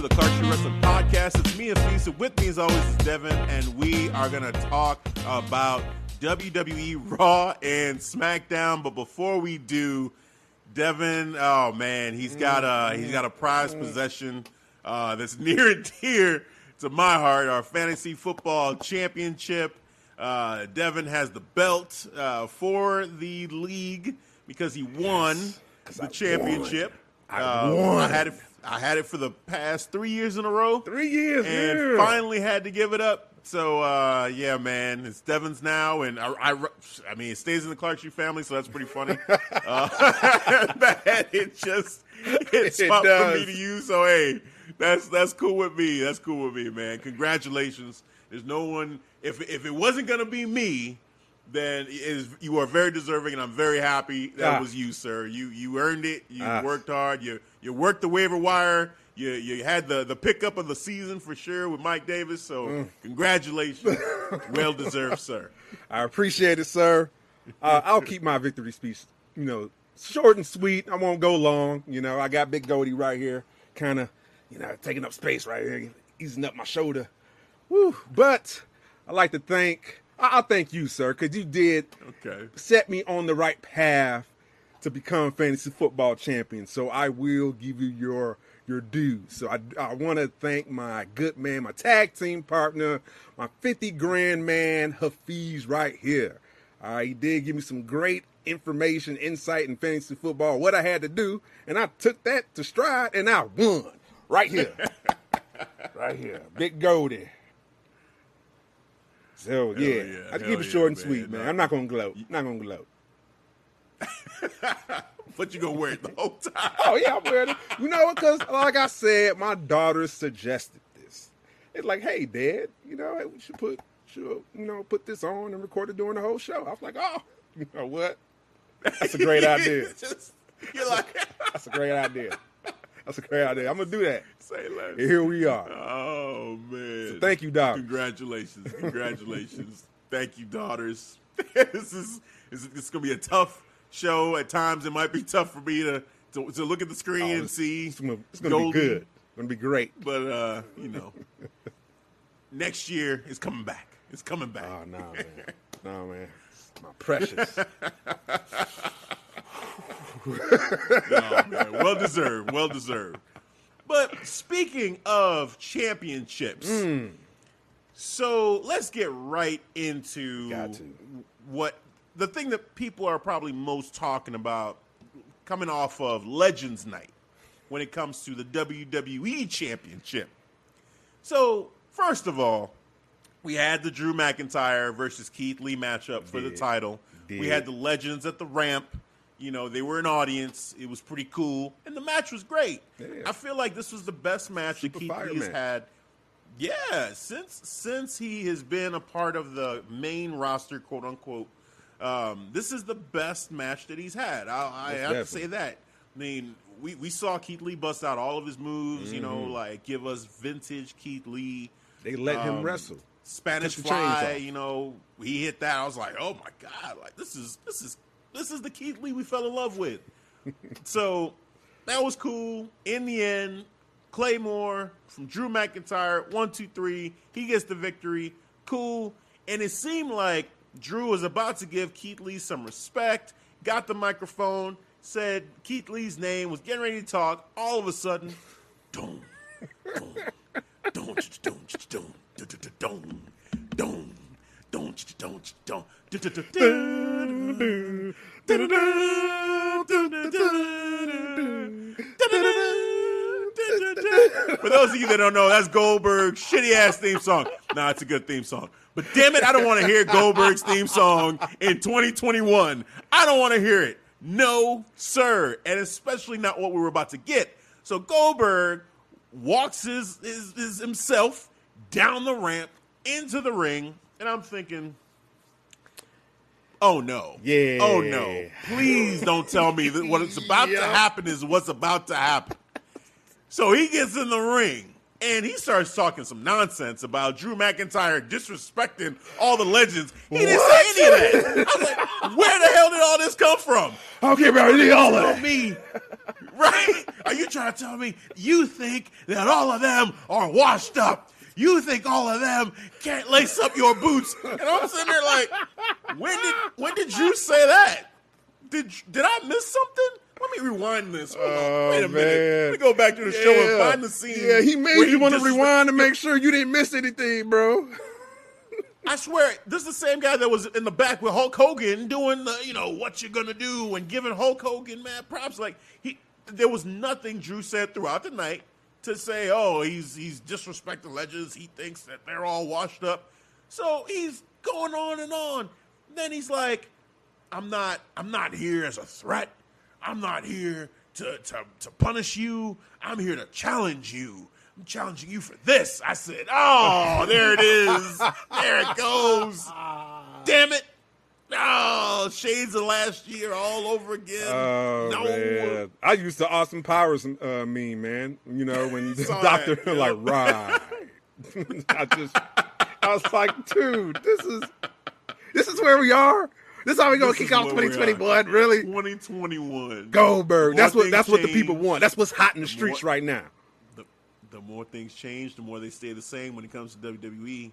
To the Clark Street Wrestling Podcast. It's me and Fisa. With me, as always, is Devin, and we are going to talk about WWE Raw and SmackDown. But before we do, Devin, oh man, he's got a he's got a prized possession uh, that's near and dear to my heart. Our fantasy football championship. Uh, Devin has the belt uh, for the league because he won the championship. I Uh, won. I had it. I had it for the past three years in a row. Three years, and yeah. finally had to give it up. So uh, yeah, man, it's Devon's now, and I, I, I mean, it stays in the Clark family, so that's pretty funny. uh, that it just it's It up for me to use. So hey, that's that's cool with me. That's cool with me, man. Congratulations. There's no one. If if it wasn't gonna be me, then is, you are very deserving, and I'm very happy that Ah. was you, sir. You you earned it. You Ah. worked hard. You you worked the waiver wire. You you had the the pickup of the season for sure with Mike Davis. So Mm. congratulations, well deserved, sir. I appreciate it, sir. Uh, I'll keep my victory speech, you know, short and sweet. I won't go long. You know, I got Big Goldie right here, kind of, you know, taking up space right here, easing up my shoulder. Woo. But I like to thank, I- I'll thank you, sir, because you did Okay. set me on the right path to become fantasy football champion. So I will give you your your due. So I, I want to thank my good man, my tag team partner, my 50 grand man, Hafiz, right here. Uh, he did give me some great information, insight in fantasy football, what I had to do, and I took that to stride, and I won right here, right here, Big Goldie. So yeah, yeah, I keep it yeah, short and man. sweet, man. I'm not gonna gloat. Not gonna gloat. But you gonna wear it the whole time. Oh yeah, I'm wearing it. You know, because like I said, my daughter suggested this. It's like, hey, Dad, you know, hey, we should put, should you know, put this on and record it during the whole show. I was like, oh, you know what? That's a great idea. Just- you're like, That's a great idea. That's a great idea. I'm gonna do that. say less. And here we are. Oh man! thank you, Doc. Congratulations! Congratulations! thank you, daughters. this is this is gonna be a tough show. At times, it might be tough for me to to, to look at the screen Oh, and see. It's gonna, it's gonna be good. It's gonna be great. but uh, you know, next year is coming back. It's coming back. Oh no, man. No, man. My precious. Oh, man. Well deserved. Well deserved. But speaking of championships, Hmm. so let's get right into what the thing that people are probably most talking about coming off of Legends Night when it comes to the WWE Championship. So, first of all, we had the Drew McIntyre versus Keith Lee matchup for the Did. title. We had the Legends at the ramp. You know, they were an audience. It was pretty cool. And the match was great. Yeah. I feel like this was the best match Super that Keith Lee has had. Yeah, since since he has been a part of the main roster, quote unquote, um, this is the best match that he's had. I, I have to say that. I mean, we, we saw Keith Lee bust out all of his moves. You know, Mm-hmm. like give us vintage Keith Lee. They let him Um, wrestle. Spanish Took the chains Fly, you know, he hit that. I was like, oh my god, like this is this is this is the Keith Lee we fell in love with. so that was cool. In the end, Claymore from Drew McIntyre, one, two, three. He gets the victory. Cool. And it seemed like Drew was about to give Keith Lee some respect. Got the microphone, said Keith Lee's name, was getting ready to talk. All of a sudden, don't, don't, don't, don't, don't, don't, don't, don't, don't, don't, don't. For those of you that don't know, that's Goldberg's shitty ass theme song. Nah, it's a good theme song. But damn it, I don't want to hear Goldberg's theme song in 2021. I don't want to hear it. No, sir. And especially not what we were about to get. So Goldberg walks his, his, his himself down the ramp into the ring, and I'm thinking, oh no, Yeah. oh no, please don't tell me that what's about to happen is what's about to happen. So he gets in the ring and he starts talking some nonsense about Drew McIntyre disrespecting all the legends. He didn't What? say any of that. I was like, where the hell did all this come from? Okay, bro, you all of me, right? Are you trying to tell me you think that all of them are washed up? You think all of them can't lace up your boots? And I'm sitting there like, when did when did you say that? Did did I miss something? Let me rewind this. Hold on. Oh, Wait a minute. Let me go back to the show and find the scene. Yeah, he made you want to rewind to make sure you didn't miss anything, bro. I swear, this is the same guy that was in the back with Hulk Hogan doing the, you know, what you're gonna do and giving Hulk Hogan mad props. Like he, there was nothing Drew said throughout the night to say, oh, he's he's disrespecting legends. He thinks that they're all washed up. So he's going on and on. Then he's like, I'm not, I'm not here as a threat. I'm not here to to to punish you. I'm here to challenge you. I'm challenging you for this. I said, oh, there it is. there it goes. Damn it. Oh, shades of last year all over again. Oh no. man, I used the Austin Powers uh, meme, man. You know when the doctor that, like right. I just, I was like, dude, this is, this is where we are. This is how we gonna This kick off where we 2021, really? 2021. Goldberg. That's what. That's what the people want. That's what's hot in the streets more- right now. the, the more things change, the more they stay the same when it comes to WWE.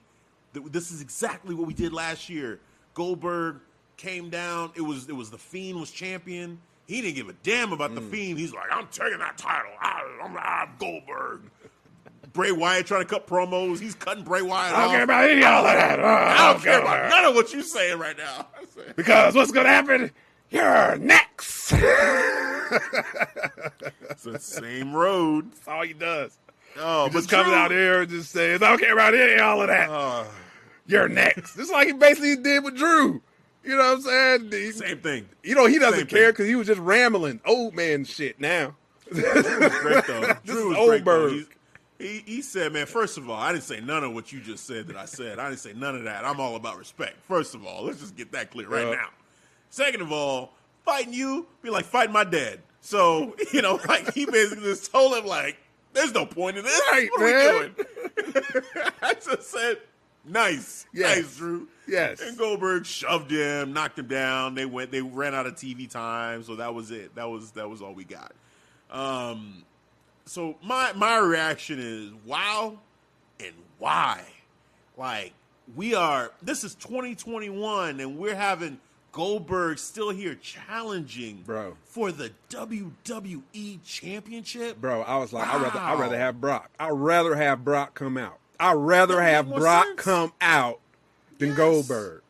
Th- This is exactly what we did last year. Goldberg came down. It was it was the Fiend was champion. He didn't give a damn about Mm. the Fiend. He's like, I'm taking that title. I, I'm, I'm Goldberg. Bray Wyatt trying to cut promos. He's cutting Bray Wyatt I don't off. care about any of all of that. Uh, I don't care about none of what you're saying right now. because what's gonna happen? You're next. It's the same road. That's all he does. Oh, He just comes Drew- out here and just says, I don't care about any all of that. Uh, You're next. It's like he basically did with Drew. You know what I'm saying? He- same thing. you know, he doesn't Same care because he was just rambling old man shit now. great though. Drew is was great though. He's- He, he said, man, first of all, I didn't say none of what you just said that I said. I didn't say none of that. I'm all about respect. First of all, let's just get that clear right Yeah. now. Second of all, fighting you be like fighting my dad. So, you know, like he basically just told him like, there's no point in this. Right, what man. are we doing? I just said, nice. Yes. Nice, Drew. Yes. And Goldberg shoved him, knocked him down. They went. They ran out of TV time, so that was it. That was that was all we got. Um, so my my reaction is wow, and why? Like we are. This is 2021, and we're having Goldberg still here challenging, Bro. for the WWE Championship. Bro, I was like, I'd rather I'd rather have Brock. I'd rather have Brock come out. I'd rather That have Brock sense. come out than Yes. Goldberg.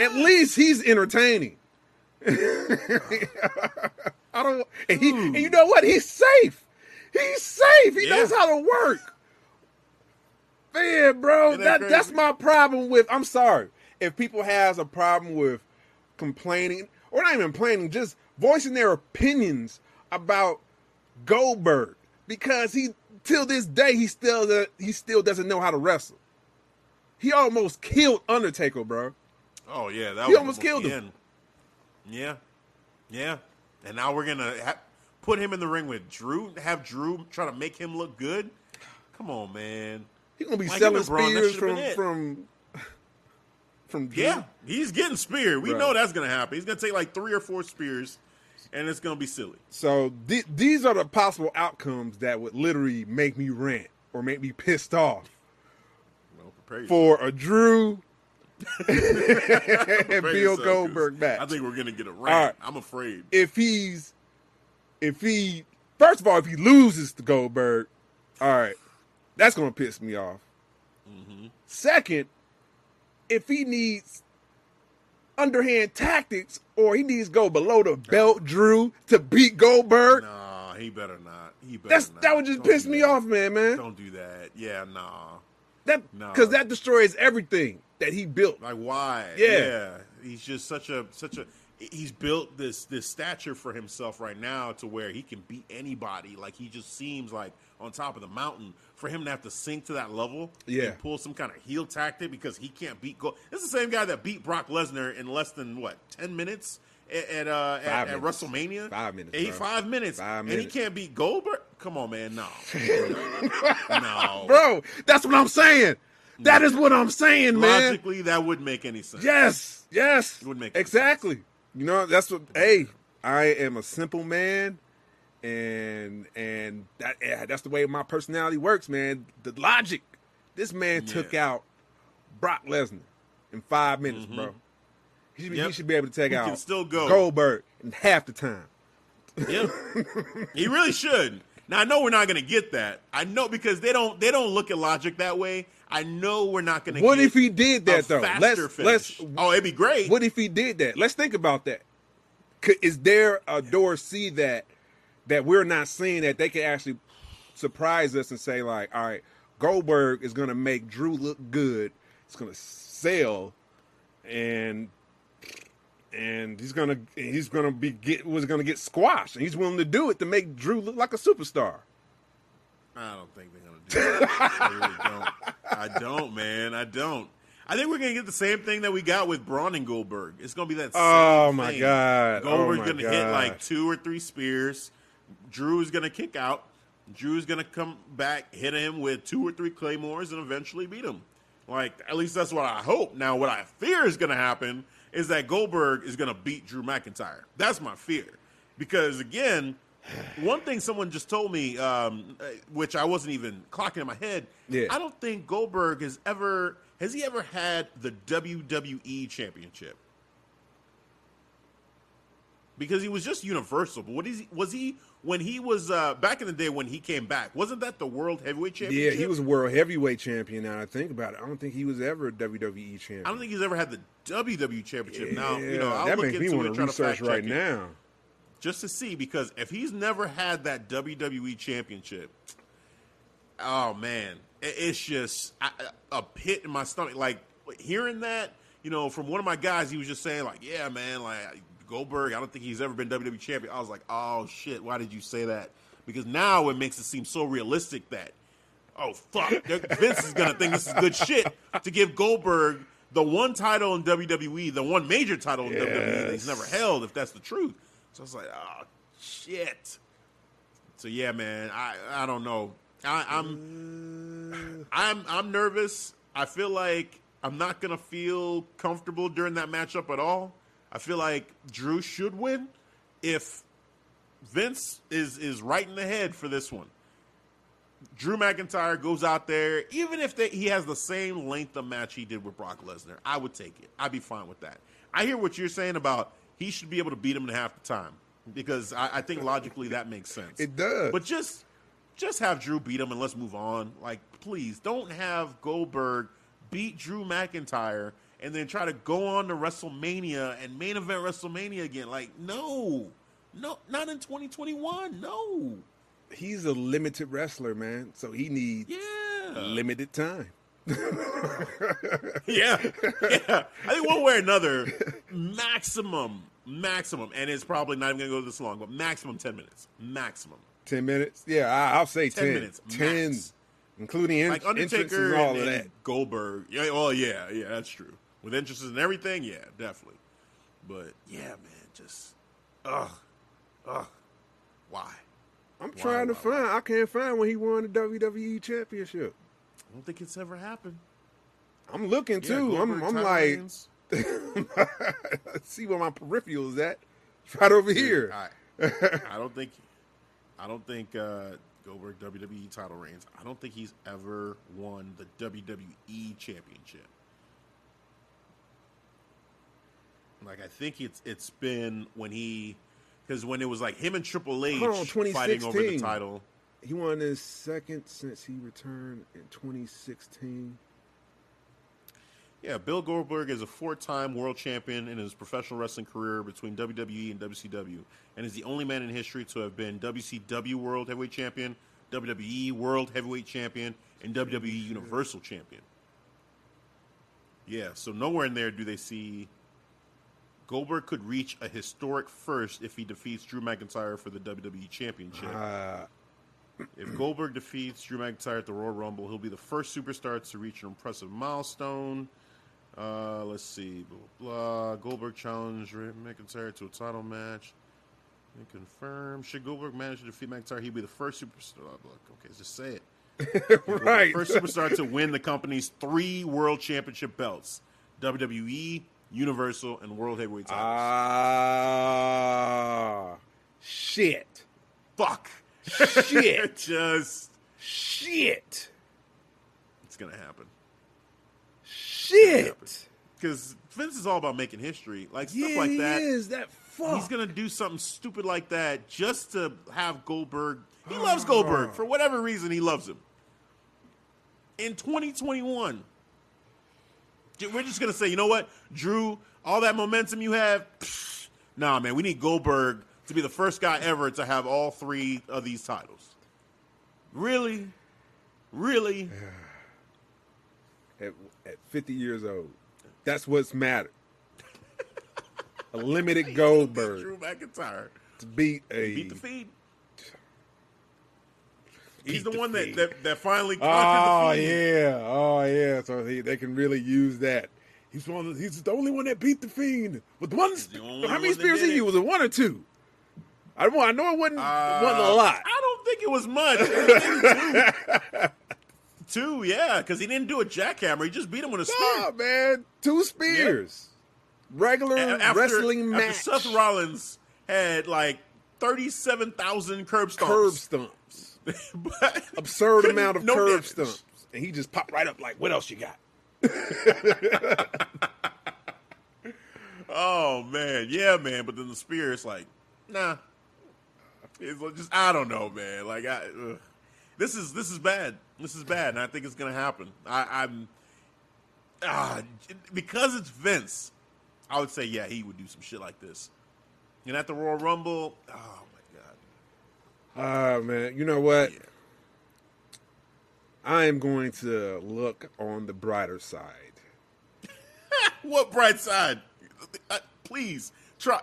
At least he's entertaining. I don't and he and you know what? He's safe. He's safe. He Yeah. knows how to work. Man, bro, that, that that's my problem with I'm sorry. If people has a problem with complaining or not even complaining, just voicing their opinions about Goldberg because he till this day he still do- he still doesn't know how to wrestle. He almost killed Undertaker, bro. Oh yeah, that He almost killed him. Yeah, yeah, and now we're gonna ha- put him in the ring with Drew. Have Drew try to make him look good. Come on, man. He's gonna be Like, selling Braun, spears from from from Drew. Yeah, he's getting speared. We Right. know that's gonna happen. He's gonna take like three or four spears, and it's gonna be silly. So th- these are the possible outcomes that would literally make me rant or make me pissed off Well, prepare for a Drew and Bill Goldberg match. I think we're gonna get a rant. right. I'm afraid. if he's if he first of all if he loses to Goldberg, all right, that's gonna piss me off. Mm-hmm. Second, if he needs underhand tactics or he needs to go below the belt Drew to beat Goldberg, Nah, he better not. He better that's not. that would just Don't piss me that. off, man, man. Don't do that. Yeah, nah. That because that destroys everything that he built. Like why? Yeah. He's just such a such a he's built this this stature for himself right now to where he can beat anybody. Like he just seems like on top of the mountain. For him to have to sink to that level Yeah. and pull some kind of heel tactic because he can't beat Gold. This is the same guy that beat Brock Lesnar in less than what ten minutes at at, uh, at, at minutes. WrestleMania. Five minutes, Eight five minutes. Five and he can't beat Goldberg. Come on, man. No, no, Bro, that's what I'm saying. That is what I'm saying, man. Logically, that wouldn't make any sense. Yes, yes, It would make exactly. You know, that's what. Hey, I am a simple man, and and that that's the way my personality works, man. The logic. This man took out Brock Lesnar in five minutes, bro. He should, be, he Mm-hmm. Should be able to take He out still go. Goldberg in half the time. Yep. he really should. Now I know we're not going to get that. I know because they don't they don't look at logic that way. I know we're not going to. What if he did that though? Let's finish. let's. Oh, it'd be great. What if he did that? Let's think about that. Is there a door see that that we're not seeing that they could actually surprise us and say like, all right, Goldberg is going to make Drew look good. It's going to sell, and and he's gonna he's gonna be get was gonna get squashed, and he's willing to do it to make Drew look like a superstar. I don't think they're going to do that. I really don't. I don't, man. I don't. I think we're going to get the same thing that we got with Braun and Goldberg. It's going to be that. Same Oh, my thing. God. Oh, Goldberg's going to hit like two or three spears. Drew is going to kick out. Drew's going to come back, hit him with two or three claymores, and eventually beat him. Like at least that's what I hope. Now, what I fear is going to happen is that Goldberg is going to beat Drew McIntyre. That's my fear, because again, one thing someone just told me, um, which I wasn't even clocking in my head. Yeah. I don't think Goldberg has ever has he ever had the WWE Championship because he was just Universal. But what is he, was he when he was uh, back in the day when he came back? Wasn't that the World Heavyweight Championship? Yeah, he was a world heavyweight champion. Now I think about it, I don't think he was ever a WWE champion. I don't think he's ever had the WWE Championship. now you know Yeah, I'll that look makes me into want to research right now. Just to see because if he's never had that WWE championship, oh man, it's just a pit in my stomach. Like hearing that, you know, from one of my guys, he was just saying like, "Yeah, man, like Goldberg, I don't think he's ever been WWE champion." I was like, "Oh shit, why did you say that?" Because now it makes it seem so realistic that, oh fuck, Vince is gonna think this is good shit to give Goldberg. The one title in WWE, the one major title in WWE that he's never held, if that's the truth. So I was like, oh shit. So yeah, man, I I don't know. I, I'm I'm I'm nervous. I feel like I'm not gonna feel comfortable during that matchup at all. I feel like Drew should win if Vince is is right in the head for this one. Drew McIntyre goes out there, even if they, he has the same length of match he did with Brock Lesnar, I would take it. I'd be fine with that. I hear what you're saying about he should be able to beat him in half the time because I, I think logically that makes sense. It does. But just just have Drew beat him and let's move on. Like, please don't have Goldberg beat Drew McIntyre and then try to go on to WrestleMania and main event WrestleMania again. Like, no, no, not in 2021. No, He's a limited wrestler, man. So he needs yeah, limited time. yeah, yeah. I think one way or another, maximum, maximum, and it's probably not even gonna go this long, but maximum 10 minutes, maximum. Ten minutes? Yeah, I, I'll say 10 ten. minutes, Ten, max. including in, like Undertaker and all and, of that. Goldberg. Yeah, well, yeah, yeah, that's true. With entrances and everything, yeah, definitely. But yeah, man, just ugh, ugh, why? I'm trying to why, find. I can't find when he won the WWE Championship. I don't think it's ever happened. I'm looking Yeah, too. I'm, I'm like, let's see where my peripheral is at. It's right over here. I, I don't think, I don't think uh, Goldberg WWE title reigns. I don't think he's ever won the WWE championship. Like I think it's it's been when he, because when it was like him and Triple H on, fighting over the title. He won his second since he returned in 2016. Yeah, Bill Goldberg is a four-time world champion in his professional wrestling career between WWE and WCW, and is the only man in history to have been WCW World Heavyweight Champion, WWE World Heavyweight Champion, and WWE Universal Champion. Yeah, so nowhere in there do they see Goldberg could reach a historic first if he defeats Drew McIntyre for the WWE Championship. Uh, If Goldberg defeats Drew McIntyre at the Royal Rumble, he'll be the first superstar to reach an impressive milestone. Uh, let's see. Blah, blah, blah. Goldberg challenged McIntyre to a title match. And confirm. Should Goldberg manage to defeat McIntyre, he'd be the first superstar. Look, okay, just say it. right. First superstar to win the company's three world championship belts WWE, Universal, and World Heavyweight titles. Ah, shit. Fuck. Shit. Just, shit. it's going to happen. Shit. Because Vince is all about making history. Like, stuff Yeah, like he that. is. That fuck. He's gonna do something stupid like that just to have Goldberg. He loves Goldberg for whatever reason. He loves him. In 2021, we're just gonna say, you know what, Drew, all that momentum you have, psh, nah, man, we need Goldberg to be the first guy ever to have all three of these titles. Really, really, at, at 50 years old. That's what's mattered. A limited Goldberg Drew McIntyre to beat a. beat the Fiend. He's the, the one that, that that finally oh, conquered Oh the Fiend. yeah, oh yeah. So he, they can really use that. He's one. Of, he's the only one that beat the fiend with one. How many spears did he it. used? Was it one or two? I. I know it wasn't Uh, wasn't a lot. I don't think it was much. It was two. two, yeah, because he didn't do a jackhammer. He just beat him with a spear. Man, two spears. Regular A- after, wrestling after match. Seth Rollins had like thirty-seven thousand curb stomps. curb stumps. but Absurd amount of no curb damage. stumps, and he just popped right up like, "What else you got?" Oh man, yeah, man. But then the spear is like, nah. It's just I don't know, man. Like I, ugh. this is this is bad. This is bad, and I think it's gonna happen. I, I'm ah because it's Vince. I would say yeah, he would do some shit like this. And at the Royal Rumble, oh my god, Ah man, you know what? Yeah. I am going to look on the brighter side. what bright side? Uh, please try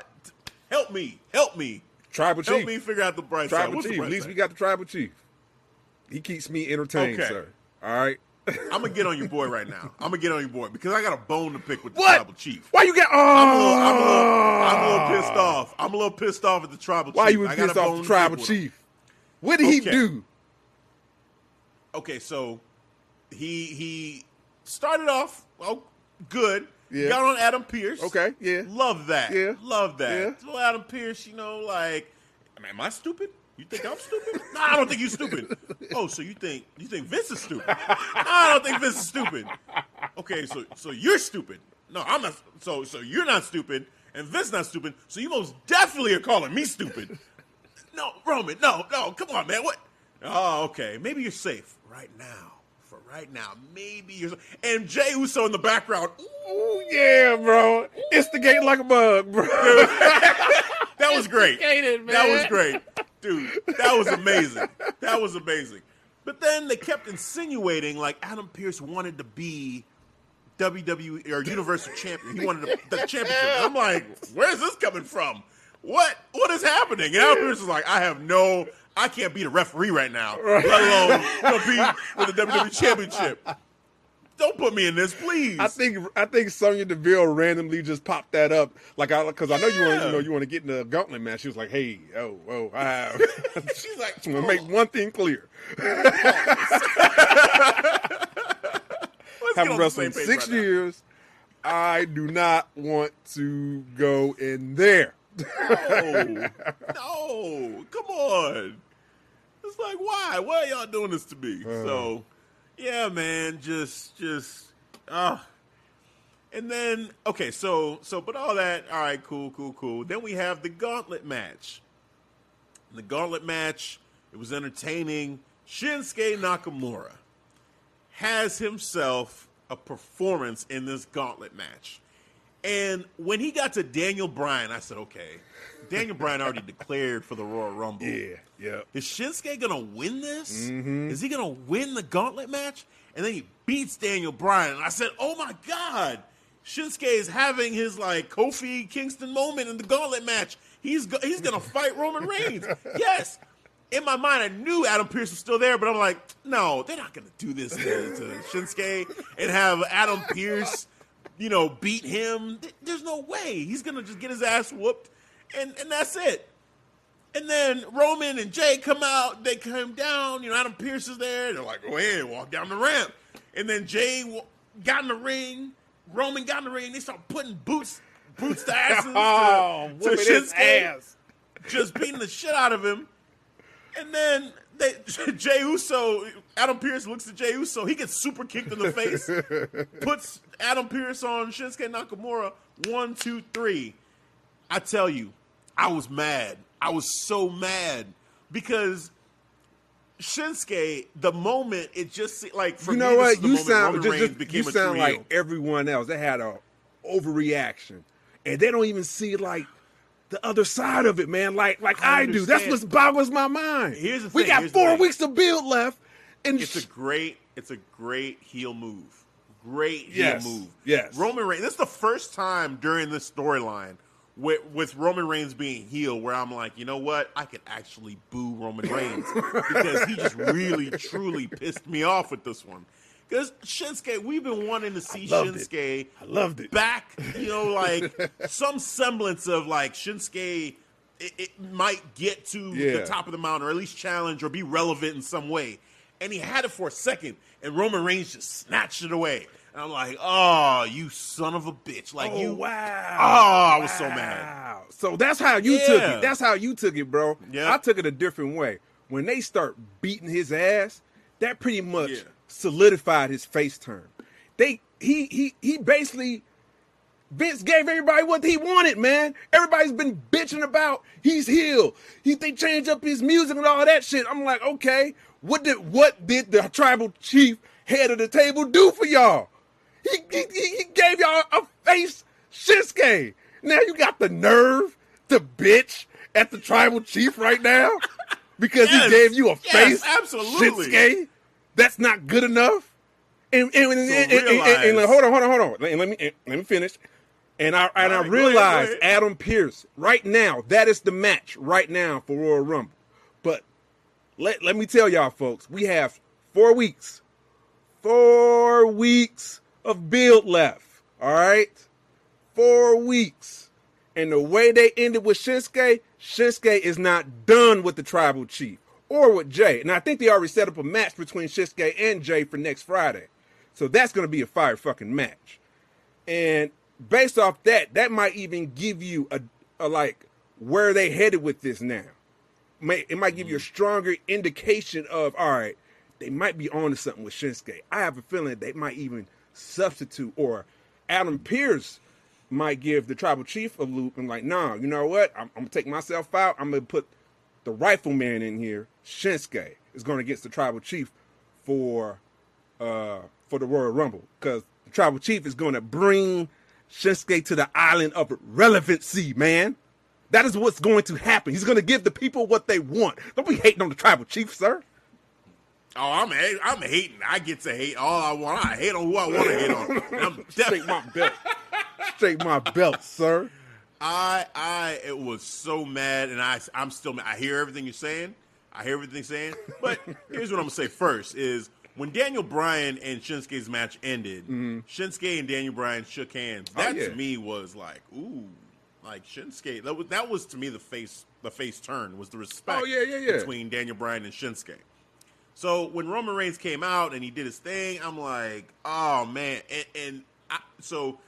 help me, help me, Tribal help chief, me figure out the bright side. tribal the chief. At least side? we got the tribal chief. He keeps me entertained, Okay. sir. All right. I'm gonna get on your boy right now. I'm gonna get on your boy because I got a bone to pick with the What? tribal chief. Why you get? Oh, I'm a, little, I'm, a little, I'm a little pissed ah. off. I'm a little pissed off at the tribal Why chief. you was got a pissed off the tribal pick with him. chief? What did he do? Okay, so he he started off oh good. Yeah. Got on Adam Pearce. Okay, yeah. Love that. Yeah. Love that. Yeah. So Adam Pearce, you know, like, I mean, am I stupid? You think I'm stupid? no, I don't think you're stupid. Oh, so you think you think Vince is stupid? no, I don't think Vince is stupid. Okay, so so you're stupid. No, I'm not. So so you're not stupid, and Vince not stupid. So you most definitely are calling me stupid. No, Roman, no, no, come on, man. What? Oh, okay. Maybe you're safe right now. Right now, maybe you're. And Jey Uso in the background. Ooh, Oh yeah, bro. Instigate like a bug, bro. That was great. That was great, dude. That was amazing. That was amazing. But then they kept insinuating like Adam Pearce wanted to be WWE or Universal Champion. He wanted the, the championship. And I'm like, where's this coming from? What what is happening? And Adam Pearce is like, I have no, I can't be the referee right now, let alone compete for the WWE Championship. Don't put me in this, please. I think I think Sonya Deville randomly just popped that up, like I because I know you want you know you want to get in the gauntlet match. She was like, "Hey, oh, oh, I have." She's like, I'm gonna make one thing clear: having wrestled six right years, I do not want to go in there. No, no, come on. It's like, why? Why are y'all doing this to me? so, yeah, man, just, just, ah. and then, okay, so, so, but all that, all right, cool, cool, cool. Then we have the gauntlet match. The gauntlet match, it was entertaining. Shinsuke Nakamura has himself a performance in this gauntlet match. And when he got to Daniel Bryan, I said, okay, Daniel Bryan already declared for the Royal Rumble. Yeah, yeah. Is Shinsuke gonna win this? Mm-hmm. Is he gonna win the gauntlet match? And then he beats Daniel Bryan. And I said, oh my God, Shinsuke is having his like Kofi Kingston moment in the gauntlet match. He's go- he's gonna fight Roman Reigns. Yes. In my mind, I knew Adam Pearce was still there, but I'm like, no, they're not gonna do this to, to Shinsuke and have Adam Pearce, you know, beat him. There's no way he's gonna just get his ass whooped, and and that's it. And then Roman and Jey come out. They come down. You know, Adam Pearce is there. They're like, go ahead, walk down the ramp. And then Jey got in the ring. Roman got in the ring. They start putting boots, boots to asses Oh, to, to Shinsuke, ass. just beating the shit out of him. And then they, Jey Uso, Adam Pearce looks at Jey Uso. He gets super kicked in the face. puts Adam Pearce on Shinsuke Nakamura. One, two, three. I tell you, I was mad. I was so mad because Shinsuke, the moment it just like for you me, know this what? You sound just, just- you sound like everyone else. They had a overreaction, and they don't even see like the other side of it, man. Like like I I, do. That's what boggles my mind. Here's the we thing, got here's four weeks to build left, and It's a great, it's a great heel move. Great heel move. yes. Roman Reigns. This is the first time during this storyline with with Roman Reigns being heel where I'm like, you know what? I could actually boo Roman Reigns because he just really truly pissed me off with this one. Because Shinsuke, we've been wanting to see it. Shinsuke I loved it. back, you know, like some semblance of like Shinsuke. It, it might get to the top of the mountain, or at least challenge, or be relevant in some way. And he had it for a second, and Roman Reigns just snatched it away. And I'm like, "Oh, you son of a bitch!" Like oh you, wow, Oh, I was so mad. Wow. So that's how you took it. That's how you took it, bro. Yeah. I took it a different way. When they start beating his ass, that pretty much Yeah. solidified his face turn. They he he he basically Vince gave everybody what he wanted, man. Everybody's been bitching about he's healed. He they change up his music and all that shit. I'm like, okay, what did what did the tribal chief head of the table do for y'all? He he, he gave y'all a face Shinsuke. Now you got the nerve to bitch at the tribal chief right now because Yes, he gave you a yes, face absolutely. Shinsuke. That's not good enough. And, and, and, and- and- and- and- realize- hold on, hold on, hold on. Let me let me finish. And I and I right, go ahead, go realize ahead. Adam Pearce right now. That is the match right now for Royal Rumble. But let let me tell y'all, folks, we have four weeks, four weeks of build left. All right, four weeks. And the way they ended with Shinsuke, Shinsuke is not done with the tribal chief or with Jey. And I think they already set up a match between Shinsuke and Jey for next Friday. So that's going to be a fire fucking match. And based off that, that might even give you a, a like where they headed with this now. May, it might give you a stronger indication of all right, they might be on to something with Shinsuke. I have a feeling they might even substitute or Adam Pearce might give the tribal chief a loop and like, nah, you know what? I'm, I'm gonna take myself out. I'm gonna put the rifleman in here. Shinsuke is going against the tribal chief for uh for the Royal Rumble because the tribal chief is going to bring Shinsuke to the island of relevancy, man. That is what's going to happen. He's going to give the people what they want. Don't be hating on the tribal chief, sir. Oh, I'm I'm hating. I get to hate all I want. I hate on who I want to hate on. I'm Straight my belt. Straight my belt, sir. I I it was so mad, and I I'm still mad. I hear everything you're saying. I hear everything you're saying. But here's what I'm gonna say first: is when Daniel Bryan and Shinsuke's match ended, Shinsuke and Daniel Bryan shook hands. Mm-hmm. Oh, That yeah. to me was like, ooh, like Shinsuke. That was that was to me the face the face turn was the respect. Oh, yeah, yeah, yeah. Between Daniel Bryan and Shinsuke. So when Roman Reigns came out and he did his thing, I'm like, oh man. And, and I, so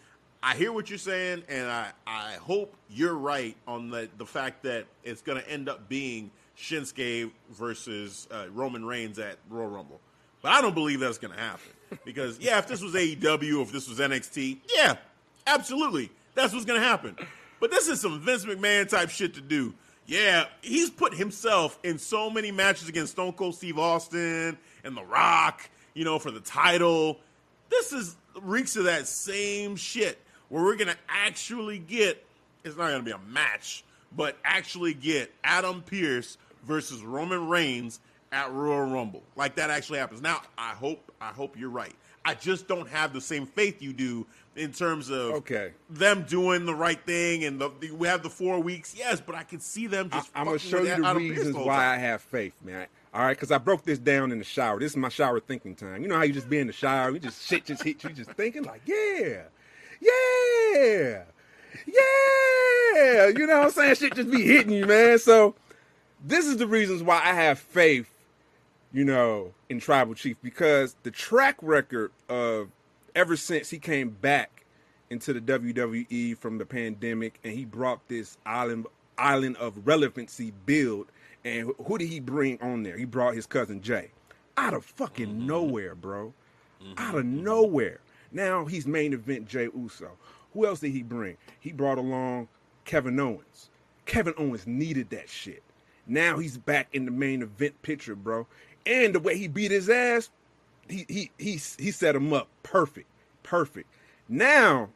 I hear what you're saying, and I, I hope you're right on the the fact that it's going to end up being Shinsuke versus uh, Roman Reigns at Royal Rumble. But I don't believe that's going to happen because yeah, if this was AEW, if this was NXT, yeah, absolutely, that's what's going to happen. But this is some Vince McMahon type shit to do. Yeah, he's put himself in so many matches against Stone Cold Steve Austin and The Rock, you know, for the title. This is reeks of that same shit where we're gonna actually get. It's not gonna be a match, but actually get Adam Pearce versus Roman Reigns at Royal Rumble. Like that actually happens. Now, I hope I hope you're right. I just don't have the same faith you do in terms of Okay. them doing the right thing and the, the- we have the four weeks. Yes, but I can see them just. I'm gonna show you the reasons why I have faith, man. All right, because I broke this down in the shower. This is my shower thinking time. You know how you just be in the shower, you just shit just hit you, just thinking like, yeah, yeah, yeah. You know what I'm saying? Shit just be hitting you, man. So this is the reasons why I have faith, you know, in Tribal Chief because the track record of ever since he came back into the WWE from the pandemic and he brought this island island of relevancy build and who did he bring on there? He brought his cousin Jey. Out of fucking mm-hmm. nowhere, bro. Mm-hmm. Out of nowhere. Now he's main event Jey Uso. Who else did he bring? He brought along Kevin Owens. Kevin Owens needed that shit. Now he's back in the main event picture, bro. And the way he beat his ass, he he he he set him up perfect, perfect. Now,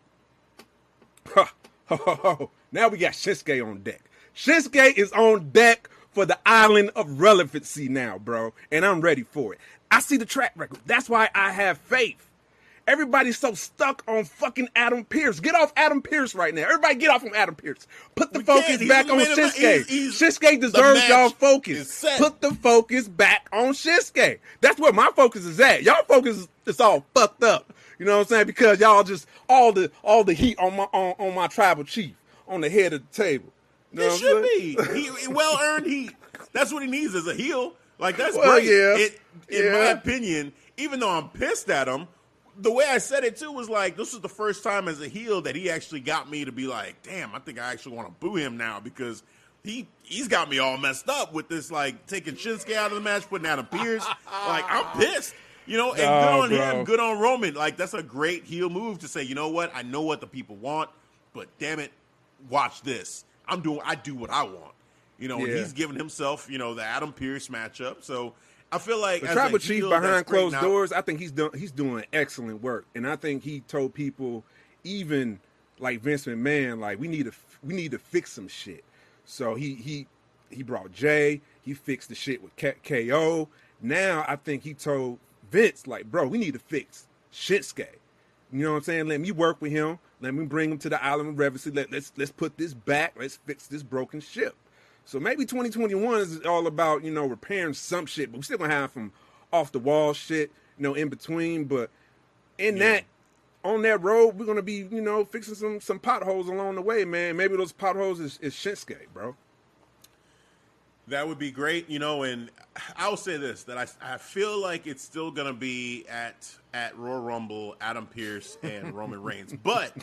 now we got Shinsuke on deck. Shinsuke is on deck for the island of relevancy now, bro, and I'm ready for it. I see the track record. That's why I have faith. Everybody's so stuck on fucking Adam Pearce. Get off Adam Pearce right now. Everybody get off from Adam Pearce. Put the We focus. Back on. Shinsuke. He's- he's- Shinsuke deserves y'all focus. Put the focus back on Shinsuke. That's where my focus is at. Y'all focus is all fucked up. You know what I'm saying? Because y'all just all the all the heat on my on, on my tribal chief on the head of the table. You know It what should saying? be. He, well earned heat. That's what he needs as a heel. Like that's Well, great. yeah. It, in Yeah. my opinion, even though I'm pissed at him, the way I said it too was like this was the first time as a heel that he actually got me to be like, damn, I think I actually want to boo him now because he he's got me all messed up with this like taking Shinsuke out of the match, putting Adam Pearce. like I'm pissed. You know, and good Oh, on bro. him, good on Roman. Like that's a great heel move to say, you know what? I know what the people want, but damn it, watch this. I'm doing I do what I want. You know, and he's giving himself, you know, the Adam Pearce matchup. So I feel like The as tribal chief behind closed doors, I think he's doing he's doing excellent work, and I think he told people, even like Vince McMahon, like we need to we need to fix some shit. So he he he brought Jey, he fixed the shit with K- KO. Now I think he told Vince, like, bro, we need to fix Shinsuke. You know what I'm saying? Let me work with him. Let me bring him to the island of relevancy. Let, let's let's put this back. Let's fix this broken ship. So maybe 2021 is all about you know repairing some shit, but we still gonna have some off the wall shit, you know, in between. But in that on that road, we're gonna be you know fixing some some potholes along the way, man. Maybe those potholes is, is Shinsuke, bro. That would be great, you know. And I'll say this: that I, I feel like it's still going to be at at Royal Rumble, Adam Pearce and Roman Reigns, but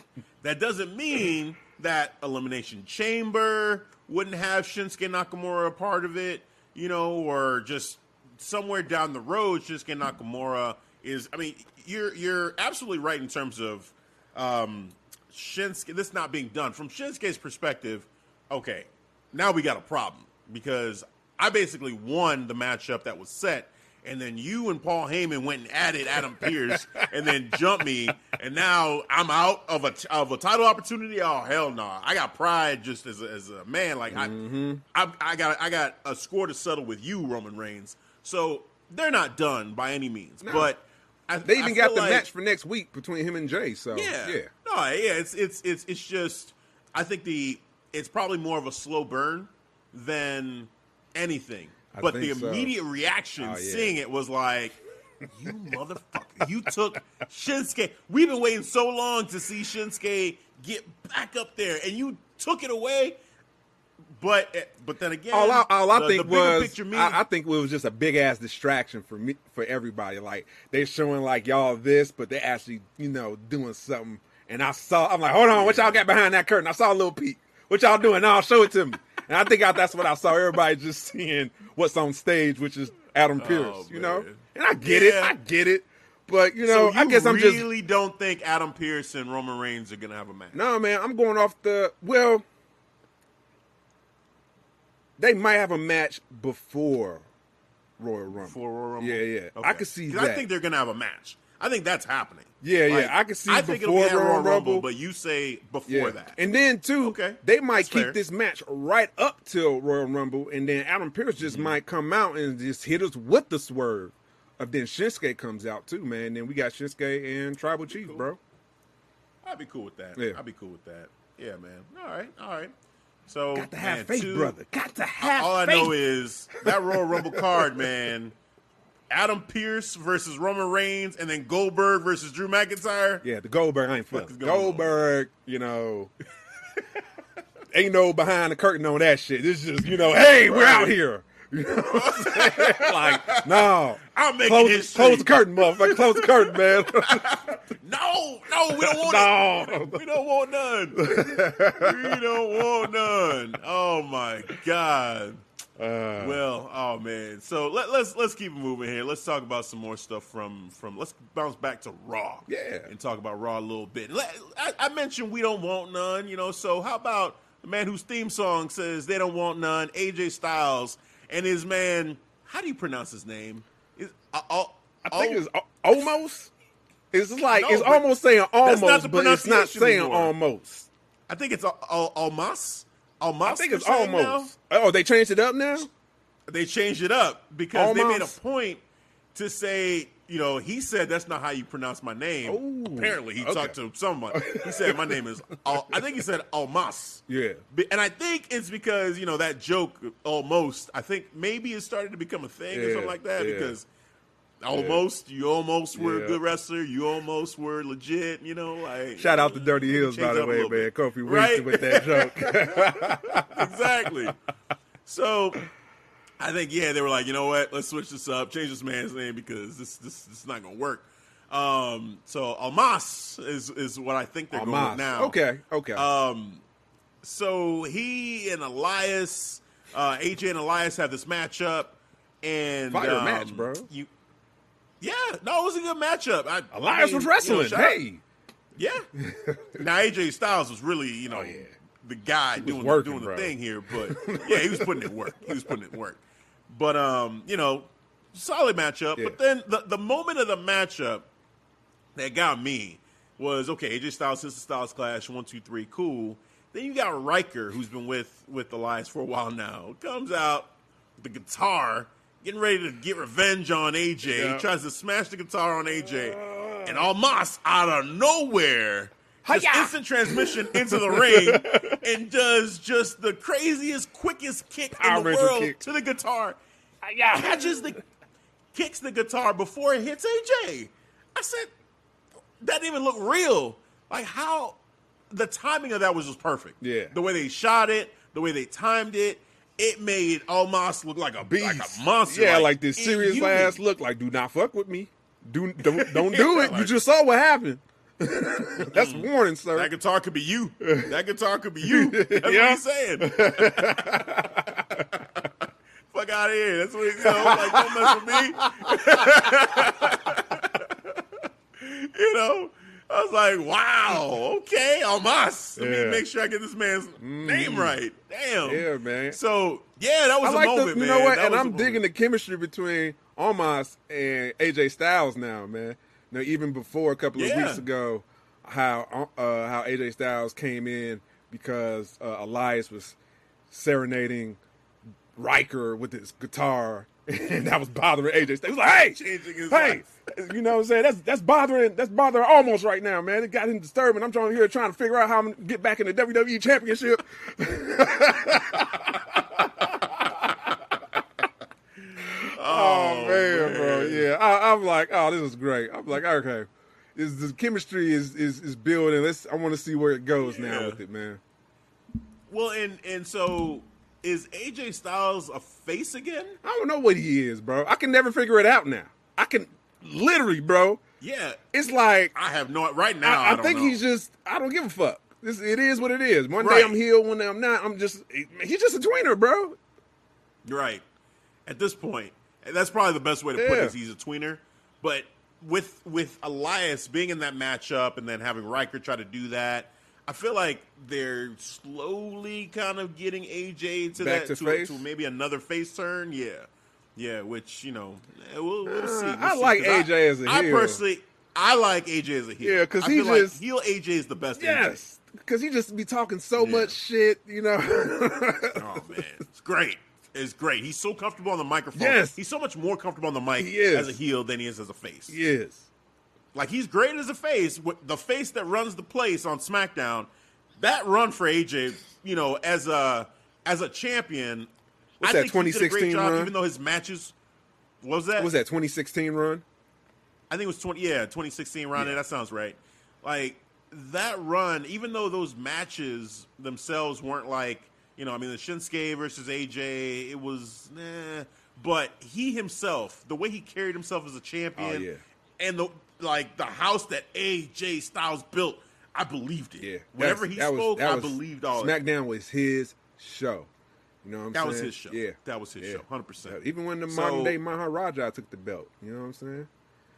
that doesn't mean that Elimination Chamber wouldn't have Shinsuke Nakamura a part of it, you know, or just somewhere down the road, Shinsuke Nakamura is. I mean, you're you're absolutely right in terms of um, Shinsuke. This not being done from Shinsuke's perspective. Okay, now we got a problem because I basically won the matchup that was set, and then you and Paul Heyman went and added Adam Pearce, and then jumped me, and now I'm out of a of a title opportunity. Oh hell no! I got pride just as a, as a man. Like I, mm-hmm. I, I got I got a score to settle with you, Roman Reigns. So they're not done by any means, but. I, They I even got the like- match for next week between him and Jey. So yeah. yeah. No, yeah, it's it's it's it's just I think the it's probably more of a slow burn than anything. But the think so. immediate reaction Oh, yeah. seeing it was like you motherfucker, you took Shinsuke. We've been waiting so long to see Shinsuke get back up there and you took it away. But but then again, all I, all I the- think the was picture me, I, I think it was just a big ass distraction for me for everybody. Like they're showing like y'all this, but they're actually you know doing something. And I saw I'm like, hold on, what y'all got behind that curtain? I saw a little peek. What y'all doing? Now show it to me. And I think I, that's what I saw. Everybody just seeing what's on stage, which is Adam oh, Pierce. you know, Oh, and I get it. I get it. But you know, so you I guess I'm just really don't think Adam Pearce and Roman Reigns are gonna have a match. no, man. I'm going off the well. They might have a match before Royal Rumble. for Royal Rumble. Yeah, yeah. I could see that. I think they're gonna have a match. I think that's happening. Yeah, Like, yeah, I can see I think before it'll be Royal Rumble, Rumble. but you say before Yeah. that. And then too, Okay. they might That's keep fair. this match right up till Royal Rumble, and then Adam Pearce just Mm-hmm. might come out and just hit us with the swerve. Of then Shinsuke comes out too, man. Then we got Shinsuke and Tribal Chief, bro. I'd be cool with that. Yeah. I'd be cool with that. Yeah, man. All right, all right. So Got to have man, faith, two- brother. Got to have All I know is that Royal Rumble card, man. Adam Pearce versus Roman Reigns, and then Goldberg versus Drew McIntyre. yeah, the Goldberg I ain't Fuck fuck. is going on? Goldberg, you know, ain't no behind the curtain on that shit. This is just you know, hey, we're out here. You know what I'm saying? like, no. I'm making Close, history. close the curtain, motherfucker. Close the curtain, man. No, no, we don't want it. no. We don't want none. we don't want none. Oh my god. Uh, Well, oh man. So let, let's let's keep it moving here. Let's talk about some more stuff from from. Let's bounce back to Raw. Yeah. and talk about Raw a little bit. Let- I, I mentioned we don't want none. You know, so how about the man whose theme song says they don't want none? AJ Styles and his man. How do you pronounce his name? Is uh, uh, I think oh, it's al- almost. It's like No, it's almost saying almost, but it's not saying anymore. almost. I think it's Al- Oh, Omos. I think it's saying now? almost. Oh, they changed it up now. they changed it up because they made a point to say, you know, he said that's not how you pronounce my name. Ooh, Apparently, he okay. talked to someone. He said my name is. Al- I think he said Omos. Yeah. And I think it's because you know that joke almost. I think maybe it started to become a thing or something like that yeah. because almost you almost were Yeah. a good wrestler. You almost were legit. You know, like Shout out to Dirty Hills, by the way, man. Kofi Right? with that joke. exactly. So I think yeah, they were like, you know what, let's switch this up, change this man's name because this this, this is not gonna work. Um, so Omos is is what I think they're going with now. Okay, okay. Um, so he and Elias, uh, AJ and Elias have this matchup, and Fire um, match, bro. You, yeah, no, it was a good matchup. I, I Elias mean, was you know, wrestling. hey, yeah. now AJ Styles was really, you know, Oh, yeah. the guy doing working, doing the bro. thing here, but yeah, he was putting it work. He was putting it work. But um, you know, solid matchup. Yeah. But then the the moment of the matchup that got me was okay. AJ Styles, Sister Styles clash, one, two, three, cool. Then you got Ryker, who's been with with the Lions for a while now, comes out with the guitar, getting ready to get revenge on AJ. Yeah. He tries to smash the guitar on AJ, and Omos out of nowhere. Just Hi-ya! instant transmission into the ring and does just the craziest, quickest kick Power in the world kick. to the guitar. Uh, Catches the kicks the guitar before it hits AJ. I said, that didn't even look real. Like how the timing of that was just perfect. Yeah. The way they shot it, the way they timed it, it made Omos look like a beast. like a monster. Yeah, like, this serious inhuman. ass look. Like, do not fuck with me. Do don't, don't do it. you just saw what happened. That's mm-hmm. warning, sir. That guitar could be you. That guitar could be you. That's Yeah. what he's saying. Fuck out of here. That's what he's know, like, don't mess with me. you know? I was like, wow, okay, Omos. Let Yeah. me make sure I get this man's name right. Damn. Yeah, man. So, yeah, that was I a like moment, the, you man. know what? That And I'm digging the chemistry between Omos and AJ Styles now, man. Now, even before a couple of Yeah. weeks ago, how uh, how AJ Styles came in because uh, Elias was serenading Ryker with his guitar, and that was bothering AJ. He was like, "Hey, Changing his hey." life. You know what I'm saying? That's that's bothering that's bothering almost right now, man. It got him disturbing. I'm trying here trying to figure out how I'm gonna get back in the WWE championship. Oh, oh, man, bro. Yeah, I, I'm like, oh, this is great. I'm like, okay, this the chemistry is is is building. Let's. I want to see where it goes now with it, man. Well, and and so is AJ Styles a face again? I don't know what he is, bro. I can never figure it out now. I can literally, bro. Yeah, It's like I have no right now. I, I, I think know. he's just. I don't give a fuck. This it is what it is. One Right. day I'm healed, one day I'm not. I'm just. He's just a tweener, bro. You're right. At this point, that's probably the best way to put Yeah. it. Is he's a tweener, but with with Elias being in that matchup and then having Ryker try to do that, I feel like they're slowly kind of getting AJ to Back that to to, face? to maybe another face turn. Yeah, yeah. Which you know, eh, we'll, we'll see. Uh, We'll I see. like AJ as a I heel. I personally, I like AJ as a heel. Yeah, 'cause I he feel like just- heel AJ is the best. AJ. Yes, because he just be talking so Yeah. much shit, you know. Oh man, it's great. It's great. He's so comfortable on the microphone. Yes. He's so much more comfortable on the mic as a heel than he is as a face. yes. Like he's great as a face. With the face that runs the place on SmackDown, that run for AJ, you know, as a as a champion, What's I that, think he did a great 2016 job. run? Even though his matches, what was that? What was that 2016 run? I think it was twenty. Yeah, 2016 run. Yeah. That sounds right. Like that run, even though those matches themselves weren't like you know, I mean, the Shinsuke versus AJ, it was, eh. But he himself, the way he carried himself as a champion, Oh, yeah. and the like, the house that AJ Styles built, I believed it. Yeah. Whenever he that was- spoke, I was- believed all. it. SmackDown was his show. You know what I'm That saying? That was his show. Yeah, That was his Yeah. show, 100%. Even when the So- modern day Maharaja took the belt, you know what I'm saying?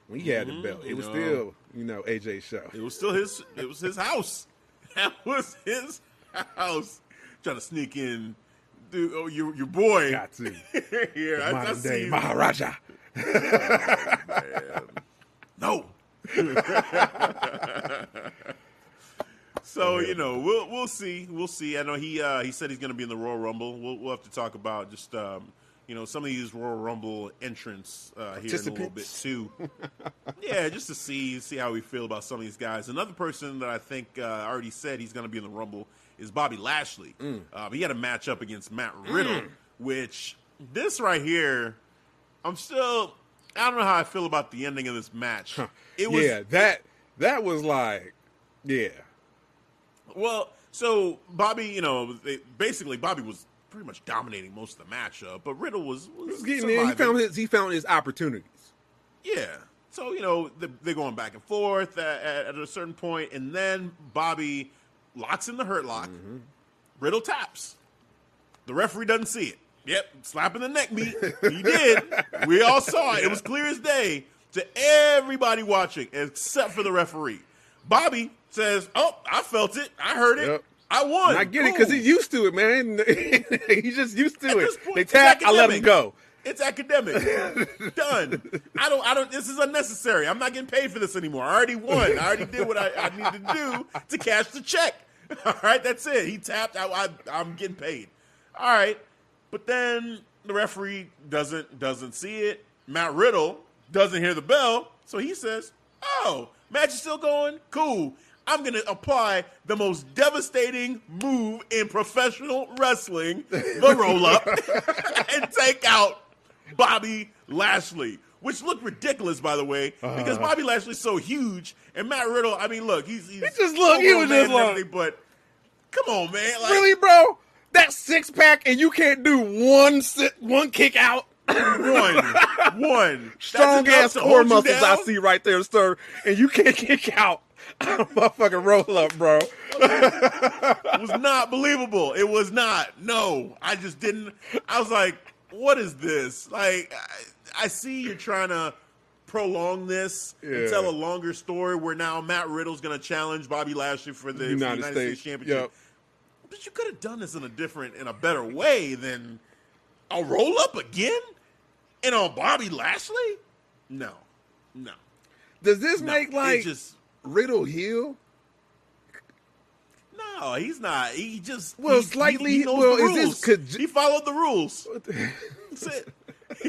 When he had the Mhm, belt, it was know. still, you know, AJ's show. It was still his. It was his house. That was his house. Trying to sneak in, dude. Oh, your your boy. Got to. I, I modern see day you. No. so you know, we'll we'll see, we'll see. I know he uh, he said he's going to be in the Royal Rumble. We'll we'll have to talk about just um, you know some of these Royal Rumble entrants uh, here in a little bit too. yeah, just to see see how we feel about some of these guys. Another person that I think uh, already said he's going to be in the Rumble is Bobby Lashley. Mm. Uh, he had a match up against Matt Riddle, which this right here, I'm still. I don't know how I feel about the ending of this match. It was yeah, that that was like, yeah, well, so Bobby, you know, they, basically Bobby was pretty much dominating most of the matchup, uh, but Riddle was, was was getting in. He found his he found his opportunities. Yeah. So, you know, the- they're going back and forth at, at, at a certain point, and then Bobby locks in the hurt lock. Mm-hmm. Riddle taps. The referee doesn't see it. Yep, slapping the neck beat. He did. we all saw it. It was clear as day to everybody watching, except for the referee. Bobby says, Oh, I felt it. I heard it. Yep. I won. And I get it because he's used to it, man. he's just used to At it. point, they tap, I let him go. It's academic. Done. I don't. I don't. This is unnecessary. I'm not getting paid for this anymore. I already won. I already did what I, I needed to do to cash the check. All right, that's it. He tapped. I, I, I'm getting paid. All right, but then the referee doesn't doesn't see it. Matt Riddle doesn't hear the bell, so he says, "Oh, match is still going. Cool." I'm going to apply the most devastating move in professional wrestling, the roll up, and take out Bobby Lashley, which looked ridiculous, by the way, uh-huh. because Bobby Lashley's so huge, and Matt Riddle. I mean, look, he's, he's just look, he was just man and like- everything, but come on, man, like, really, bro? That six pack and you can't do one sit, one kick out. one, one Strong ass core muscles I see right there, sir. And you can't kick out. Motherfucking roll up, bro. It was not believable. It was not. No, I just didn't. I was like, what is this? Like, I, I see you're trying to prolong this and tell a longer story where now Matt Riddle's going to challenge Bobby Lashley for the for the United United, States. States, Championship. Yep. But you could have done this in a different, in a better way than a roll up again and on Bobby Lashley. No, no. Does this no. make like just Riddle heel? no, he's not. He just Well, he- slightly- He, knows well, the is this could- he followed the rules. That's it.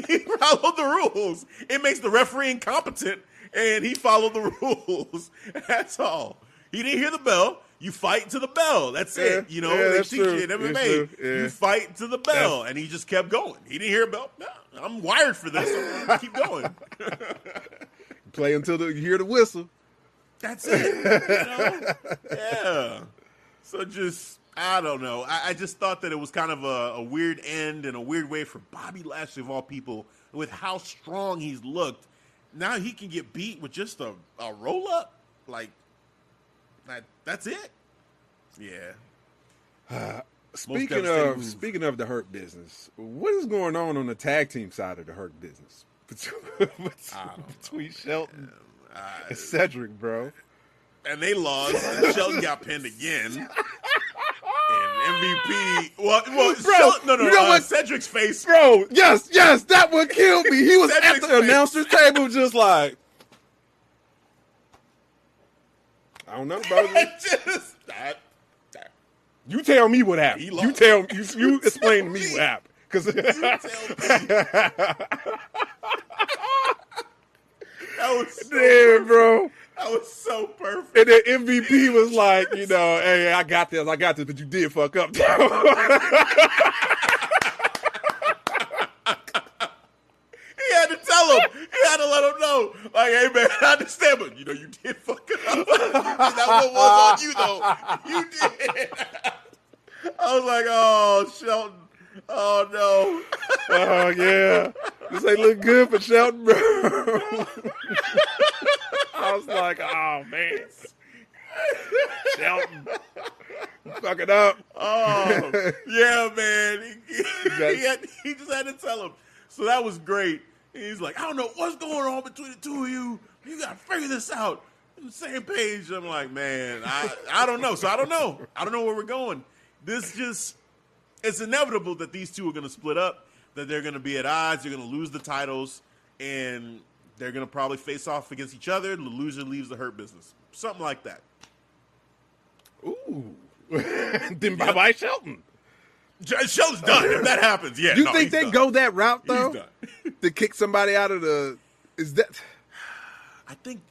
He followed the rules. It makes the referee incompetent, and he followed the rules. That's all. He didn't hear the bell. You fight to the bell. That's Yeah, it. You know, yeah, they that's teach you in MMA. yeah. You fight to the bell, and he just kept going. He didn't hear a bell. No, I'm wired for this. I'm keep going. Play until the, you hear the whistle. That's it. You know? yeah. So just I don't know. I, I just thought that it was kind of a, a weird end and a weird way for Bobby Lashley of all people, with how strong he's looked. Now he can get beat with just a, a roll up. Like that that's it. Yeah. Speaking of speaking of the hurt business, what is going on on the tag team side of the hurt business between, between Shelton and Cedric, bro? And they lost. and Shelton got pinned again. And MVP. Well, well Bro, Shelton, no, no, you know uh, what? Cedric's face. Bro, yes, yes, that one killed me. He was at the face. announcer's table, just like, I don't know, bro. just that. You tell me what happened. You tell you, you explain to me me. what happened. Because You tell me. That was so damn, bro. That was so perfect. And then MVP was like, you know, hey, I got this, I got this, but you did fuck up. He had to tell him. He had to let him know. Like, hey man, I understand, but you know, you did fuck it up. that one was on you though. You did. I was like, oh, Shelton. Oh no. oh yeah, this ain't look good for Shelton, bro. I was like, oh man, Shelton, fuck it up. Oh yeah, man. He, he, had, he just had to tell him. So that was great. He's like, I don't know what's going on between the two of you. You gotta figure this out. On the same page. I'm like, man, I I don't know. So I don't know. I don't know where we're going. This just it's inevitable that these two are gonna split up, that they're gonna be at odds, they're gonna lose the titles, and they're gonna probably face off against each other. The loser leaves the hurt business. Something like that. Ooh, then bye bye Shelton. Show's done. If that happens, yeah. You no, think they done. go that route though? to kick somebody out of the is that I think,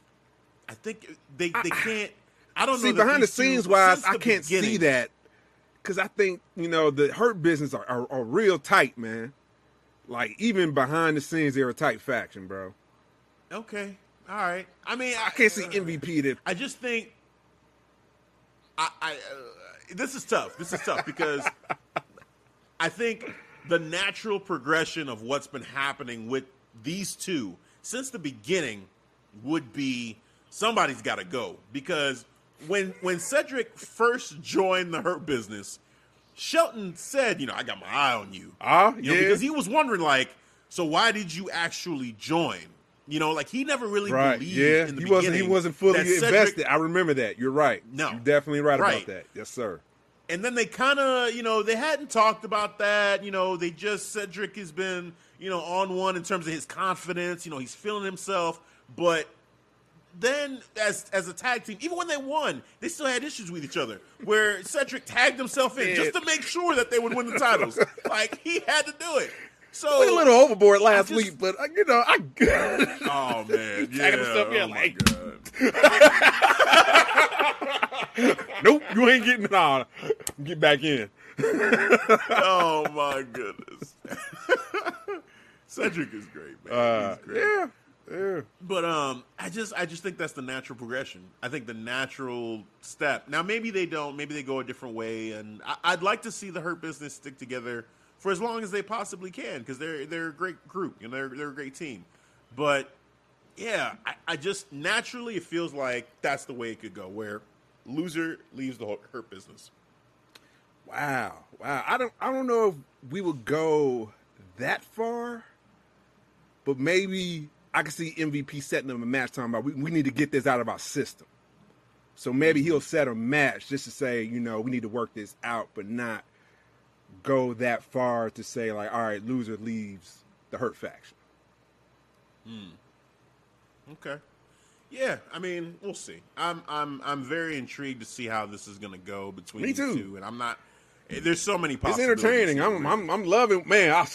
I think they they can't. I don't see know. behind the scenes wise I can't see that because I think you know the hurt business are, are, are real tight, man. Like even behind the scenes, they're a tight faction, bro. Okay, all right. I mean, I can't see MVP that I just think, I, I uh, this is tough. This is tough because I think the natural progression of what's been happening with these two since the beginning would be somebody's got to go because when when Cedric first joined the Hurt Business, Shelton said, "You know, I got my eye on you." Ah, you know, yeah. because he was wondering, like, so why did you actually join? You know, like he never really right. believed Yeah, in the he beginning. wasn't. He wasn't fully that Cedric- invested. I remember that. You're right. No. you're definitely right, Right. about that. Yes, sir. And then they kind of, you know, they hadn't talked about that. You know, they just Cedric has been, you know, on one in terms of his confidence. You know, he's feeling himself, but then as as a tag team, even when they won, they still had issues with each other. Where Cedric tagged himself in just to make sure that they would win the titles. like he had to do it. So Went a little overboard last just- week, but uh, you know, I Oh man, yeah. himself in oh, like- nope, you ain't getting it on. Get back in. oh my goodness. Cedric is great, man. Uh, He's great. yeah, yeah. But um, I just I just think that's the natural progression. I think the natural step. Now maybe they don't. Maybe they go a different way. And I, I'd like to see the Hurt Business stick together for as long as they possibly can because they're they're a great group. You know, they're they're a great team. But yeah, I, I just naturally it feels like that's the way it could go. Where loser leaves the Hurt Business. Wow, wow. I don't, I don't know if we would go that far, but maybe I can see MVP setting them a match talking about we, we need to get this out of our system. So maybe mm-hmm. he'll set a match just to say, you know, we need to work this out, but not go that far to say like, all right, loser leaves the hurt faction. Okay. Yeah, I mean, we'll see. I'm I'm I'm very intrigued to see how this is going to go between Me too. two, and I'm not. eh, There's so many possibilities. It's entertaining. I'm. I'm, I'm loving. Man, I,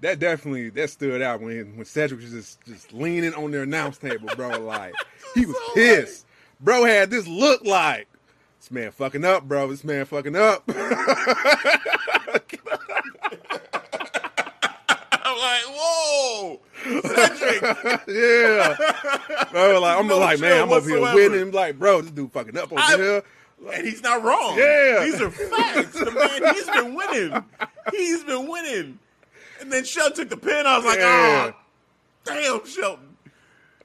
that definitely that stood out when when Cedric was just just leaning on the announce table, bro. Like he was So pissed. Bro had this look like this man fucking up, bro. This man fucking up. I'm like, whoa, Cedric. yeah, bro. Like I'm No like, man, I'm over here whatsoever. winning. Like, bro, this dude fucking up over I- here. and he's not wrong. Yeah. these are facts. The man, he's been winning. He's been winning. And then Shelton took the pin. I was like, Yeah. oh, damn, Shelton.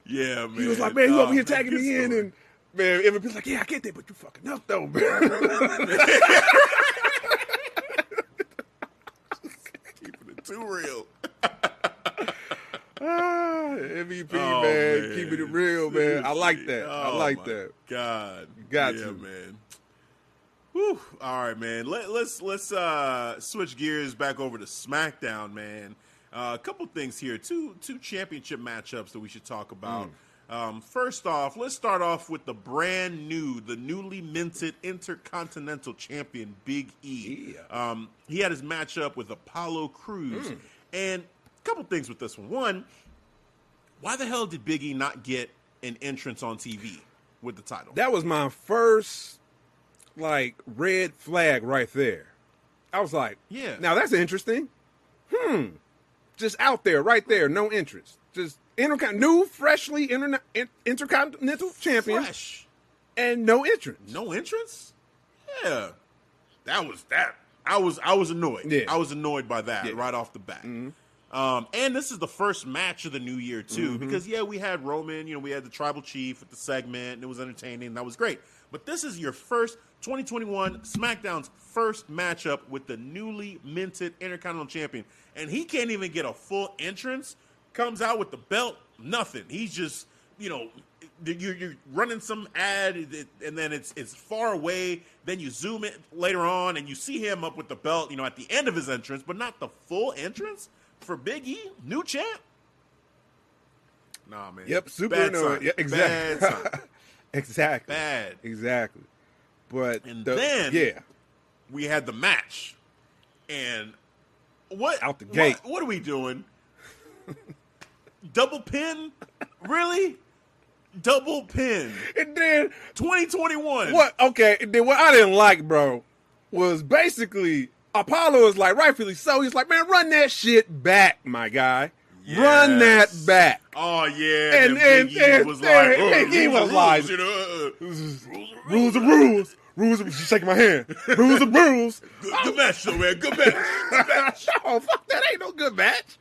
Yeah, man. He was like, man, you Oh, over here tagging me in, and man, everybody's like, yeah, I get that, but you fucking up though, man. keeping it too real. Ah, MVP, Oh, man. Keeping it real, man. I like that. I Oh, like my that. God, got yeah, to. man. Whew. All right, man. Let, let's let's uh, switch gears back over to SmackDown, man. Uh, a couple things here. Two two championship matchups that we should talk about. Mm. Um, first off, let's start off with the brand new, the newly minted Intercontinental Champion Big E. Yeah. Um, he had his matchup with Apollo Crews, and a couple things with this one. One, why the hell did Big E not get an entrance on TV with the title? That was my first like red flag right there. I was like, Yeah. Now that's interesting. Hmm. Just out there, right there, no interest. Just intercon- new, freshly interna- intercontinental champion, Fresh. and no entrance. No entrance? Yeah. That was that. I was I was annoyed. Yeah. I was annoyed by that Yeah. Mm-hmm. right off the bat. Um, and this is the first match of the new year too, Mm-hmm. because yeah, we had Roman, you know, we had the tribal chief with the segment, and it was entertaining, that was great. But this is your first 2021 SmackDown's first matchup with the newly minted Intercontinental Champion, and he can't even get a full entrance. Comes out with the belt, nothing. He's just, you know, you're, you're running some ad, and then it's it's far away. Then you zoom in later on, and you see him up with the belt, you know, at the end of his entrance, but not the full entrance for Big E, new champ. Nah, man. Yep, super Bad annoying. Yeah, exactly. Bad exactly. Bad. Exactly. But And the- then- yeah, we had the match, and what Out the what- gate. What, are we doing? Double pin? Really? Double pin? and then 2021. what? Okay, and then what I didn't like, bro, was basically Apollo is like rightfully so. He's like, man, run that shit back, my guy. Run that back. Oh yeah, And- and, then and- and- was and like, oh, E rules are was like- rules, you know, uh, rules Rules are rules. Rules. Are, she's shaking my hand. Rules of rules. Good, good match, though, man. Good match. Good match. oh fuck, that ain't no good match.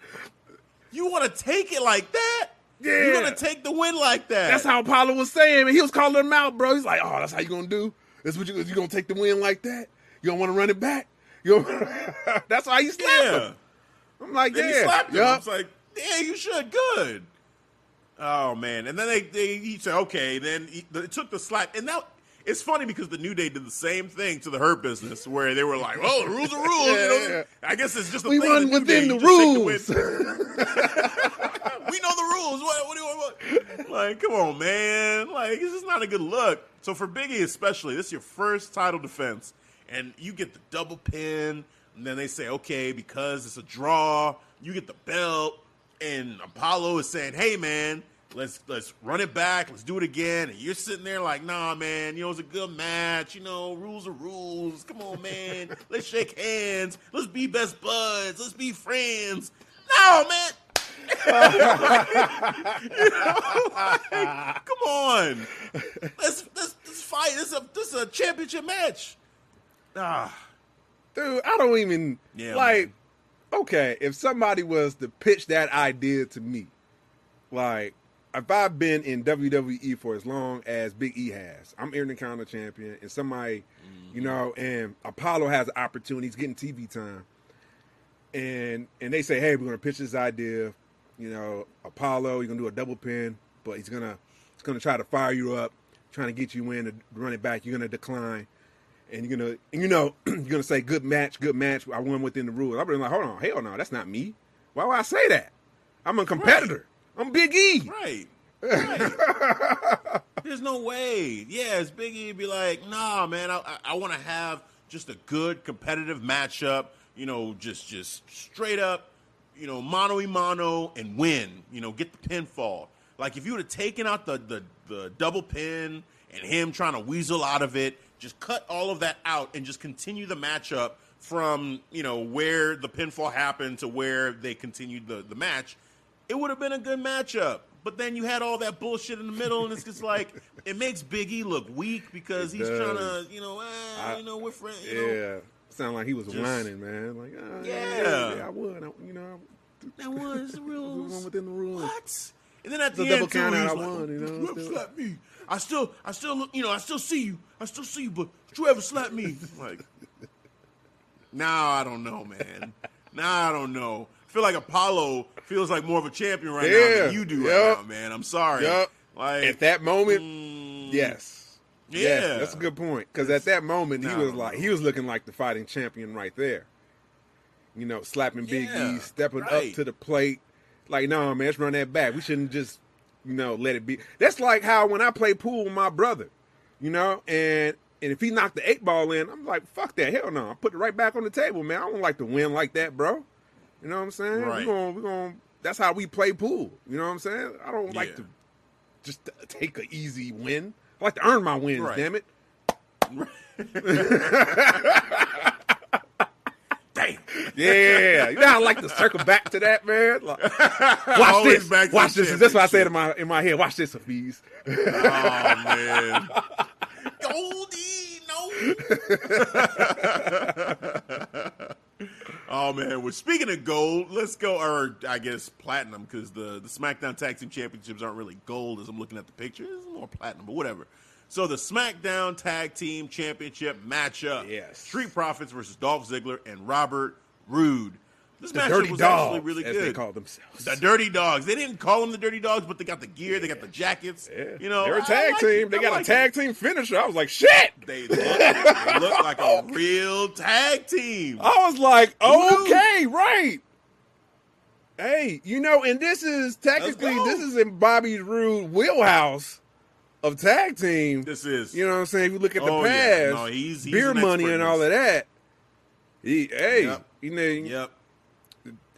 You want to take it like that? Yeah. You're gonna take the win like that. That's how Apollo was saying, and he was calling him out, bro. He's like, "Oh, that's how you gonna do? That's what you you gonna take the win like that? You don't want to run it back? You that's how you slap Yeah. him." I'm like, Then "Yeah, he slapped him. I was like, yeah, you should. Good. Oh man. And then they, they he said, okay. Then he, it took the slap, and now it's funny because the New Day did the same thing to the Hurt Business, where they were like, "Oh, the rules are rules." you know? Yeah, yeah. I guess it's just a we thing run the within Day. the the rules." we know the rules. What, what do you want? Like, come on, man. Like, this is not a good look. So for Biggie, especially, this is your first title defense, and you get the double pin, and then they say, okay, because it's a draw, you get the belt, and Apollo is saying, hey, man. Let's let's run it back. Let's do it again. And you're sitting there like, nah, man. You know, it's a good match. You know, rules are rules. Come on, man. Let's shake hands. Let's be best buds. Let's be friends. No, man. You know, like, come on. Let's, let's, let's fight. This is a this is a championship match. Ah, dude, I don't even Yeah, like. Okay, if somebody was to pitch that idea to me, like if I've been in WWE for as long as Big E has, I'm Intercontinental Champion, and somebody, you mm-hmm. know, and Apollo has an opportunity, he's getting TV time, and and they say, hey, we're gonna pitch this idea, you know, Apollo, you're gonna do a double pin, but he's gonna he's gonna try to fire you up, trying to get you in to run it back. You're gonna decline and you're gonna, and you know, you're gonna say good match, good match. I won within the rules. I'm really like, hold on, hell no, that's not me. Why would I say that? I'm a competitor. I'm Big E. right. right. There's no way. Yeah, it's Biggie would be like, nah, man. I, I, I want to have just a good competitive matchup. You know, just just straight up, you know, mano y mano and win. You know, get the pinfall. Like if you would have taken out the, the the double pin and him trying to weasel out of it, just cut all of that out and just continue the matchup from you know where the pinfall happened to where they continued the the match. It would have been a good matchup. But then you had all that bullshit in the middle, and it's just like it makes Biggie look weak because It he's trying to, you know, ah, I- you know, we're friends. You know, Yeah. Sound like he was Just- whining, man. Like, ah, yeah, Yeah. yeah, I would, I, you know, that was the I rules. won within the rules. What? And then at It's the end, double too, count out, I like, won, you know, "You slap me? I still, I still look, you know, I still see you. I still see you, but you ever slap me? like, now I don't know, man. Now I don't know. I feel like Apollo feels like more of a champion right now than you do Yup. right now, man. I'm sorry. Yup. Like At that moment, mm, yes. yeah, Yes, that's a good point. Because at that moment, he was like, he was looking like the fighting champion right there. You know, slapping Big Yeah, E, stepping right. up to the plate. Like, no, man, let's run that back. We shouldn't just you know, let it be. That's like how when I play pool with my brother, you know, and and if he knocked the eight ball in, I'm like, fuck that, hell no, I put it right back on the table, man. I don't like to win like that, bro. You know what I'm saying? Right. We're gonna, we're gonna. That's how we play pool. You know what I'm saying? I don't Yeah. like to just take an easy win. I like to earn my wins. Right. Damn it. Damn. Yeah, you know how I like to circle back to that, man. Like, watch this. back watch this. That's what I said in my in my head. Watch this, Hafiz. Oh man. Goldie, no. Oh man. Well, speaking of gold, let's go, or I guess platinum, because the the SmackDown Tag Team Championships aren't really gold as I'm looking at the picture. It's more platinum, but whatever. So the SmackDown Tag Team Championship matchup: Yes. Street Profits versus Dolph Ziggler and Robert Roode. This The matchup dirty was dogs, actually really as good. they call themselves. The Dirty Dogs. They didn't call them the Dirty Dogs, but they got the gear, they got the jackets. Yeah. You know, they're a tag like team. it. They I got like a tag it. team finisher. I was like, shit. They look, they look like a real tag team. I was like, okay, right. Hey, you know, and this is technically this is in Bobby Roode wheelhouse of tag team. This is. You know what I'm saying? If you look at the Oh, past, yeah. No, he's- he's beer money and all of that. He, hey, Yep. you know, Yep.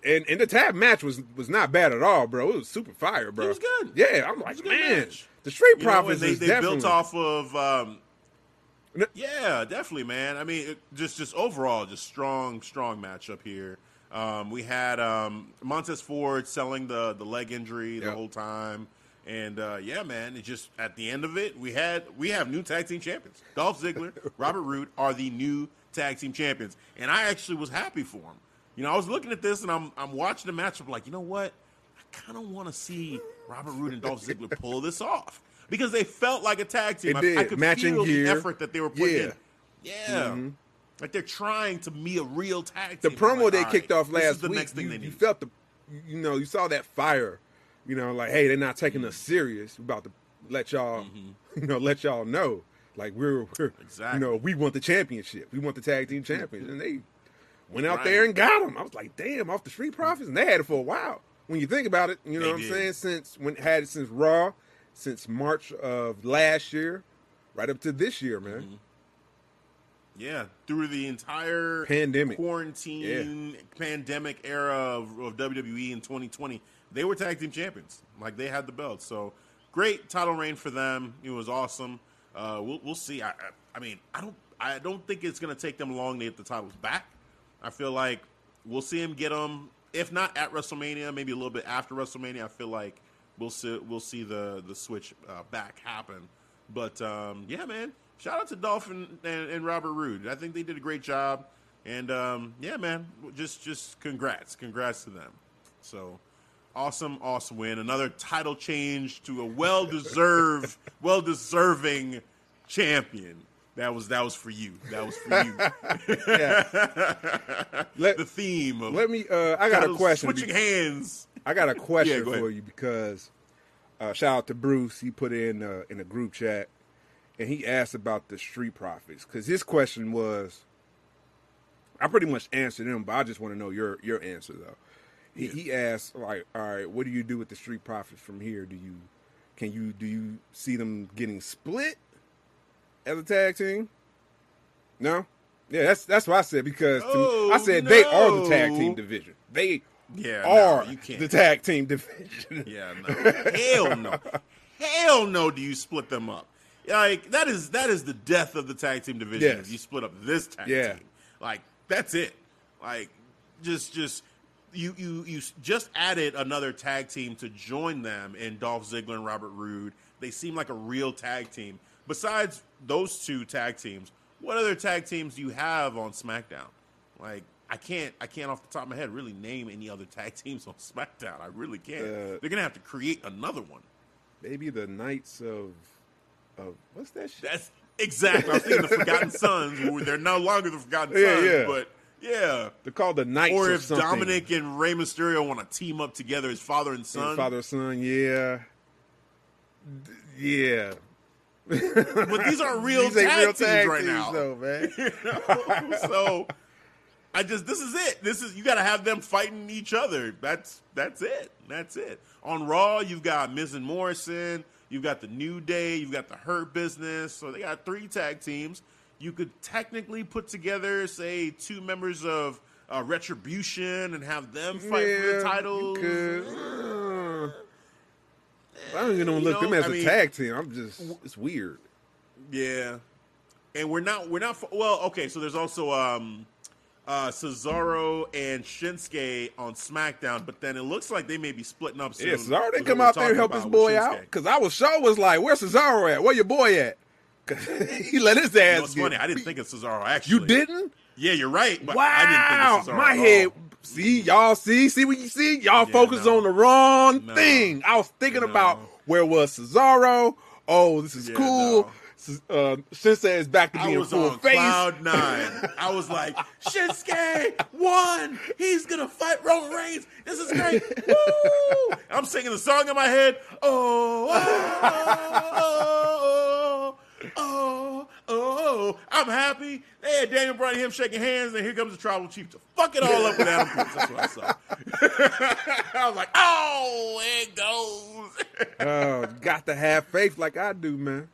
And, and the tag match was was not bad at all, bro. It was super fire, bro. It was good. Yeah, I'm like, man, match. the Street You know, Profits they, they built off of. Um, yeah, definitely, man. I mean, it, just just overall, just strong, strong matchup here. Um, we had um, Montez Ford selling the the leg injury the Yep. whole time, and uh, yeah, man. It just at the end of it, we had we have new tag team champions. Dolph Ziggler, Robert Roode are the new tag team champions, and I actually was happy for them. You know, I was looking at this and I'm I'm watching the matchup, like, you know what? I kind of want to see Robert Roode and Dolph Ziggler pull this off because they felt like a tag team. It I, did. I could Matching feel gear. the effort that they were putting Yeah. Mm-hmm. in. Yeah. Like they're trying to be a real tag team. the promo Like, they all kicked right, off last the week, next thing you, they you felt the, you know, you saw that fire. You know, like, hey, they're not taking us serious. We're about to let y'all, you know, let y'all know, like we're, we're Mm-hmm. Exactly. you know, we want the championship. We want the tag team champions, and they went out Right. there and got them. I was like, damn, off the Street Profits, and they had it for a while. When you think about it, you know They what I'm saying? Since when had it since Raw, since March of last year, right up to this year, man. Mm-hmm. Yeah, through the entire Pandemic. quarantine, pandemic era of, of WWE in 2020, they were tag team champions. Like they had the belt, So great title reign for them. It was awesome. Uh, we'll, we'll see. I, I, I mean, I don't, I don't think it's going to take them long to get the titles back. I feel like we'll see him get them, if not at WrestleMania, maybe a little bit after WrestleMania. I feel like we'll see, we'll see the the switch uh, back happen. But um, yeah, man, shout out to Dolphin and, and Robert Roode. I think they did a great job. And um, yeah, man, just just congrats, congrats to them. So awesome, awesome win. Another title change to a well deserved, well deserving champion. That was that was for you. That was for you. Let, the theme of let me. Uh, I got a question. Switching hands. I got a question Yeah, for you because uh, shout out to Bruce. He put in uh, in a group chat and he asked about the Street Profits because his question was. I pretty much answered him, but I just want to know your your answer though. He, he asked like, all right, what do you do with the Street Profits from here? Do you can you do you see them getting split as a tag team? No. Yeah, that's that's what I said because to me- Oh, I said they are the tag team division. They Yeah, no, are you can't. the tag team division. Yeah, no. Hell no. Hell no do you split them up. Like that is that is the death of the tag team division Yes. if you split up this tag Yeah. team. Like that's it. Like just just you you you just added another tag team to join them in Dolph Ziggler and Robert Roode. They seem like a real tag team. Besides those two tag teams, what other tag teams do you have on SmackDown? Like I can't I can't off the top of my head really name any other tag teams on SmackDown. I really can't. Uh, They're gonna have to create another one. Maybe the Knights of of what's that shit? That's exactly. I was thinking the Forgotten Sons. They're no longer the Forgotten Yeah, Sons, yeah. but yeah. They're called the Knights. Or if something. Dominic and Rey Mysterio want to team up together as father and And son, father and son, yeah, D- yeah. But these aren't real These tag real teams tag right teams, now. though, man. so I just this is it. This is you got to have them fighting each other. That's that's it. That's it. On Raw, you've got Miz and Morrison. You've got the New Day. You've got the Hurt Business. So they got three tag teams. You could technically put together, say, two members of uh, Retribution and have them fight for the titles. I don't even know You look them as I a mean- tag team. I'm just it's weird. Yeah, and we're not we're not well. Okay, so there's also um, uh, Cesaro and Shinsuke on SmackDown, but then it looks like they may be splitting up soon. Yeah, Cesaro didn't come out there and help his boy out because I was sure was like, "Where's Cesaro at? Where your boy at?" 'Cause he let his You ass. know, it's get funny. I didn't think of Cesaro actually. You didn't? Yeah, you're right. But wow! I didn't think of Cesaro My head. See y'all. See, see what you see. Y'all Yeah, focus no. on the wrong No. thing. I was thinking No. about where was Cesaro. Oh, this is Yeah, cool. Uh, Shinsuke is back to I being was full on face. cloud nine. I was like, Shinsuke won. He's gonna fight Roman Reigns. This is great. Woo! I'm singing the song in my head. Oh, oh, oh, oh, oh, oh. I'm happy. They had Daniel Bryan him shaking hands, and here comes the tribal chief to fuck it all up with Adam. That's what I saw. I was like, oh, it goes. Oh, got to have faith like I do, man.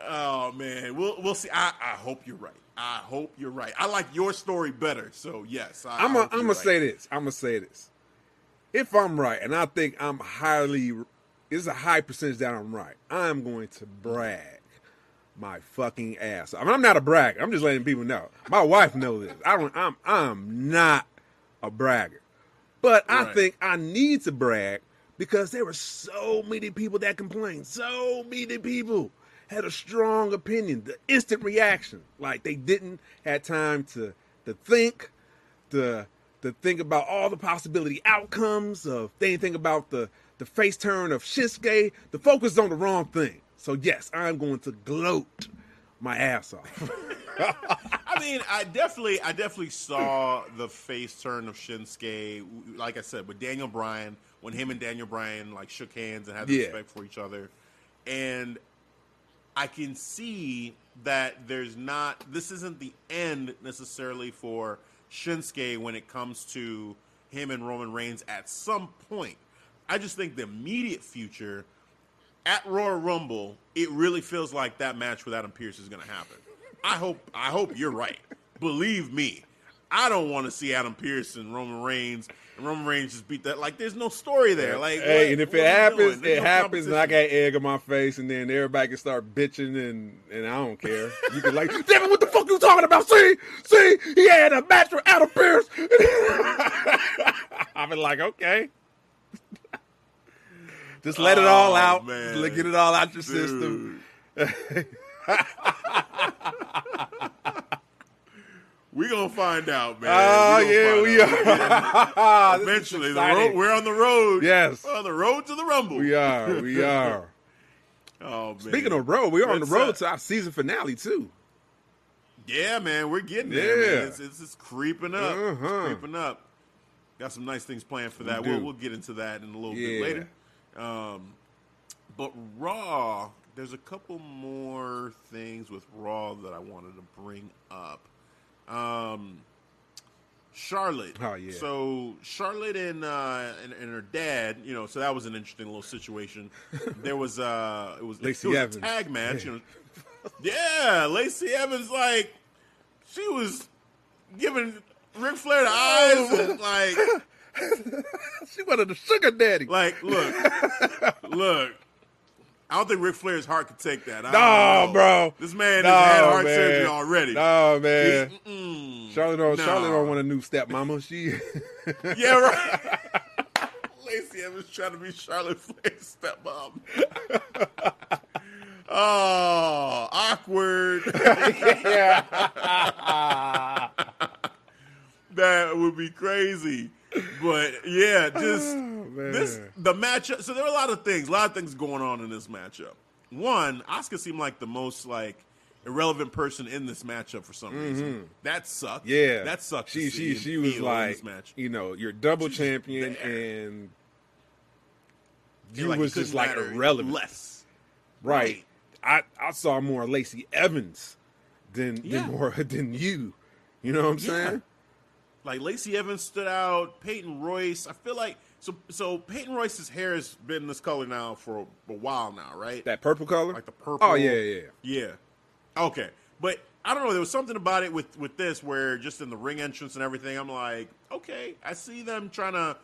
Oh man, we'll we'll see. I, I hope you're right. I hope you're right. I like your story better. So yes, I, I'm I a, hope I'm gonna right. say this. I'm gonna say this. If I'm right, and I think I'm highly, it's a high percentage that I'm right. I'm going to brag my fucking ass. I mean, I'm not a bragger. I'm just letting people know. My wife knows this. I don't. I'm I'm not a bragger, but I Right. think I need to brag because there were so many people that complained. So many people had a strong opinion. The instant reaction, like they didn't have time to to think, to to think about all the possibility outcomes of they didn't think about the the face turn of Shinsuke. The focus on the wrong thing. So yes, I'm going to gloat my ass off. I mean, I definitely, I definitely saw the face turn of Shinsuke. Like I said, with Daniel Bryan, when him and Daniel Bryan like shook hands and had Yeah. respect for each other, and I can see that there's not. This isn't the end necessarily for Shinsuke when it comes to him and Roman Reigns at some point. I just think the immediate future at Royal Rumble, it really feels like that match with Adam Pearce is going to happen. I hope I hope you're right. Believe me, I don't want to see Adam Pearce and Roman Reigns and Roman Reigns just beat that. Like, there's no story there. Like, hey, what- and if it happens, it no happens, and I got egg on my face, and then everybody can start bitching, and and I don't care. You can like, damn it, what the fuck you talking about? See, see, he had a match with Adam Pearce. I've been like, okay. Just let it all Oh, out. man. Get it all out your system. Dude. we gonna find out, man. Oh yeah, we. We're are. Eventually, the road, we're on the road. Yes. We're on the road to the Rumble. we are. We are. Oh man. Speaking of road, we are on the road to our season finale too. Yeah, man, we're getting there. Yeah. Man. It's, it's, it's creeping up. Uh-huh. It's creeping up. Got some nice things planned for that. We We'll, we'll get into that in a little Yeah. bit later. Um, but Raw, there's a couple more things with Raw that I wanted to bring up. Um, Charlotte. Oh, yeah. So Charlotte and, uh, and and her dad, you know, so that was an interesting little situation. There was uh, it was Lacey it was a tag match. You know, yeah, Lacey Evans, like, she was giving Ric Flair the eyes and, like, She wanted the sugar daddy. like, look, look. I don't think Ric Flair's heart could take that. I No, bro. This man No, has had heart man. surgery already. No, man. Charlotte don't, No. Charlotte don't want a new stepmama. She Yeah, right. Lacey Evans trying to be Charlotte Flair's stepmom. oh, awkward. yeah. that would be crazy. But yeah, just man. this the matchup. So there are a lot of things, a lot of things going on in this matchup. One, Asuka seemed like the most like irrelevant person in this matchup for some reason. That sucked. Mm-hmm. yeah, that sucked. She she she was like, you know, you're double She's champion, there. and you like was just like irrelevant, Less. right? I I saw more Lacey Evans than Yeah. than more than you. You know what I'm Yeah. saying? Like Lacey Evans stood out. Peyton Royce. I feel like so. So Peyton Royce's hair has been this color now for a, while now, right? That purple color, like the purple. Oh yeah, yeah, yeah. Okay, but I don't know. There was something about it with with this where just in the ring entrance and everything, I'm like, okay, I see them trying to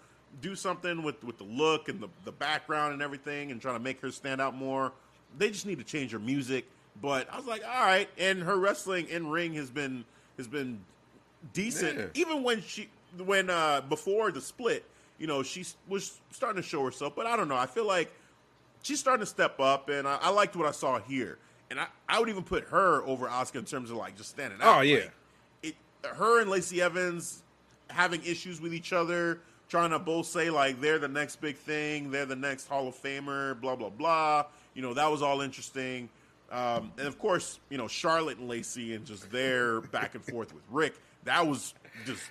do something with with the look and the the background and everything, and trying to make her stand out more. They just need to change her music. But I was like, all right. And her wrestling in ring has been has been decent, Yeah. even when she when uh before the split. You know, she was starting to show herself, but I don't know. I feel like she's starting to step up, and I, I liked what I saw here. And I, I would even put her over Asuka in terms of like just standing out. Oh, yeah. Like, it, her and Lacey Evans having issues with each other, trying to both say like they're the next big thing, they're the next Hall of Famer, blah blah blah. You know that was all interesting. Um, and of course, you know Charlotte and Lacey and just their back and forth with Ric. That was just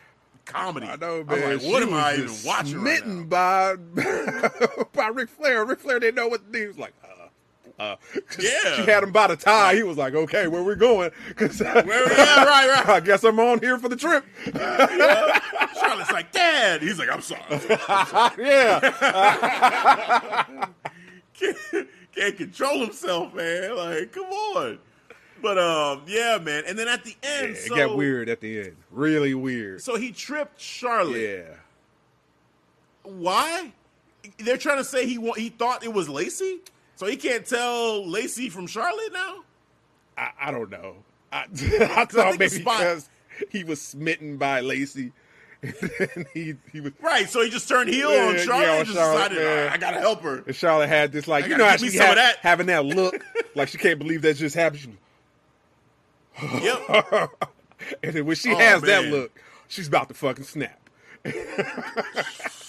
comedy. I know, I man. like, what am I even watching right Smitten now? by by Ric Flair. Ric Flair didn't know what to do. He was like, uh, uh. Yeah. She had him by the tie. He was like, okay, where we going? Cause Where we at? Right, right. I guess I'm on here for the trip. Charlotte's like, Dad. He's like, I'm sorry. I'm sorry. yeah. can't, can't control himself, man. Like, come on. But um, yeah, man. And then at the end, it so got weird at the end. Really weird. so he tripped Charlotte. Yeah. Why? They're trying to say he he thought it was Lacey, so he can't tell Lacey from Charlotte now. I, I don't know. I, I thought think maybe because he was smitten by Lacey. He he was Right. So he just turned heel Yeah, on yeah, Charlotte. on and just Charlotte, decided, yeah. I gotta help her. And Charlotte had this like I you know how she had, that. having that look like she can't believe that just happened. Yep. and then when she Oh, has that look, she's about to fucking snap.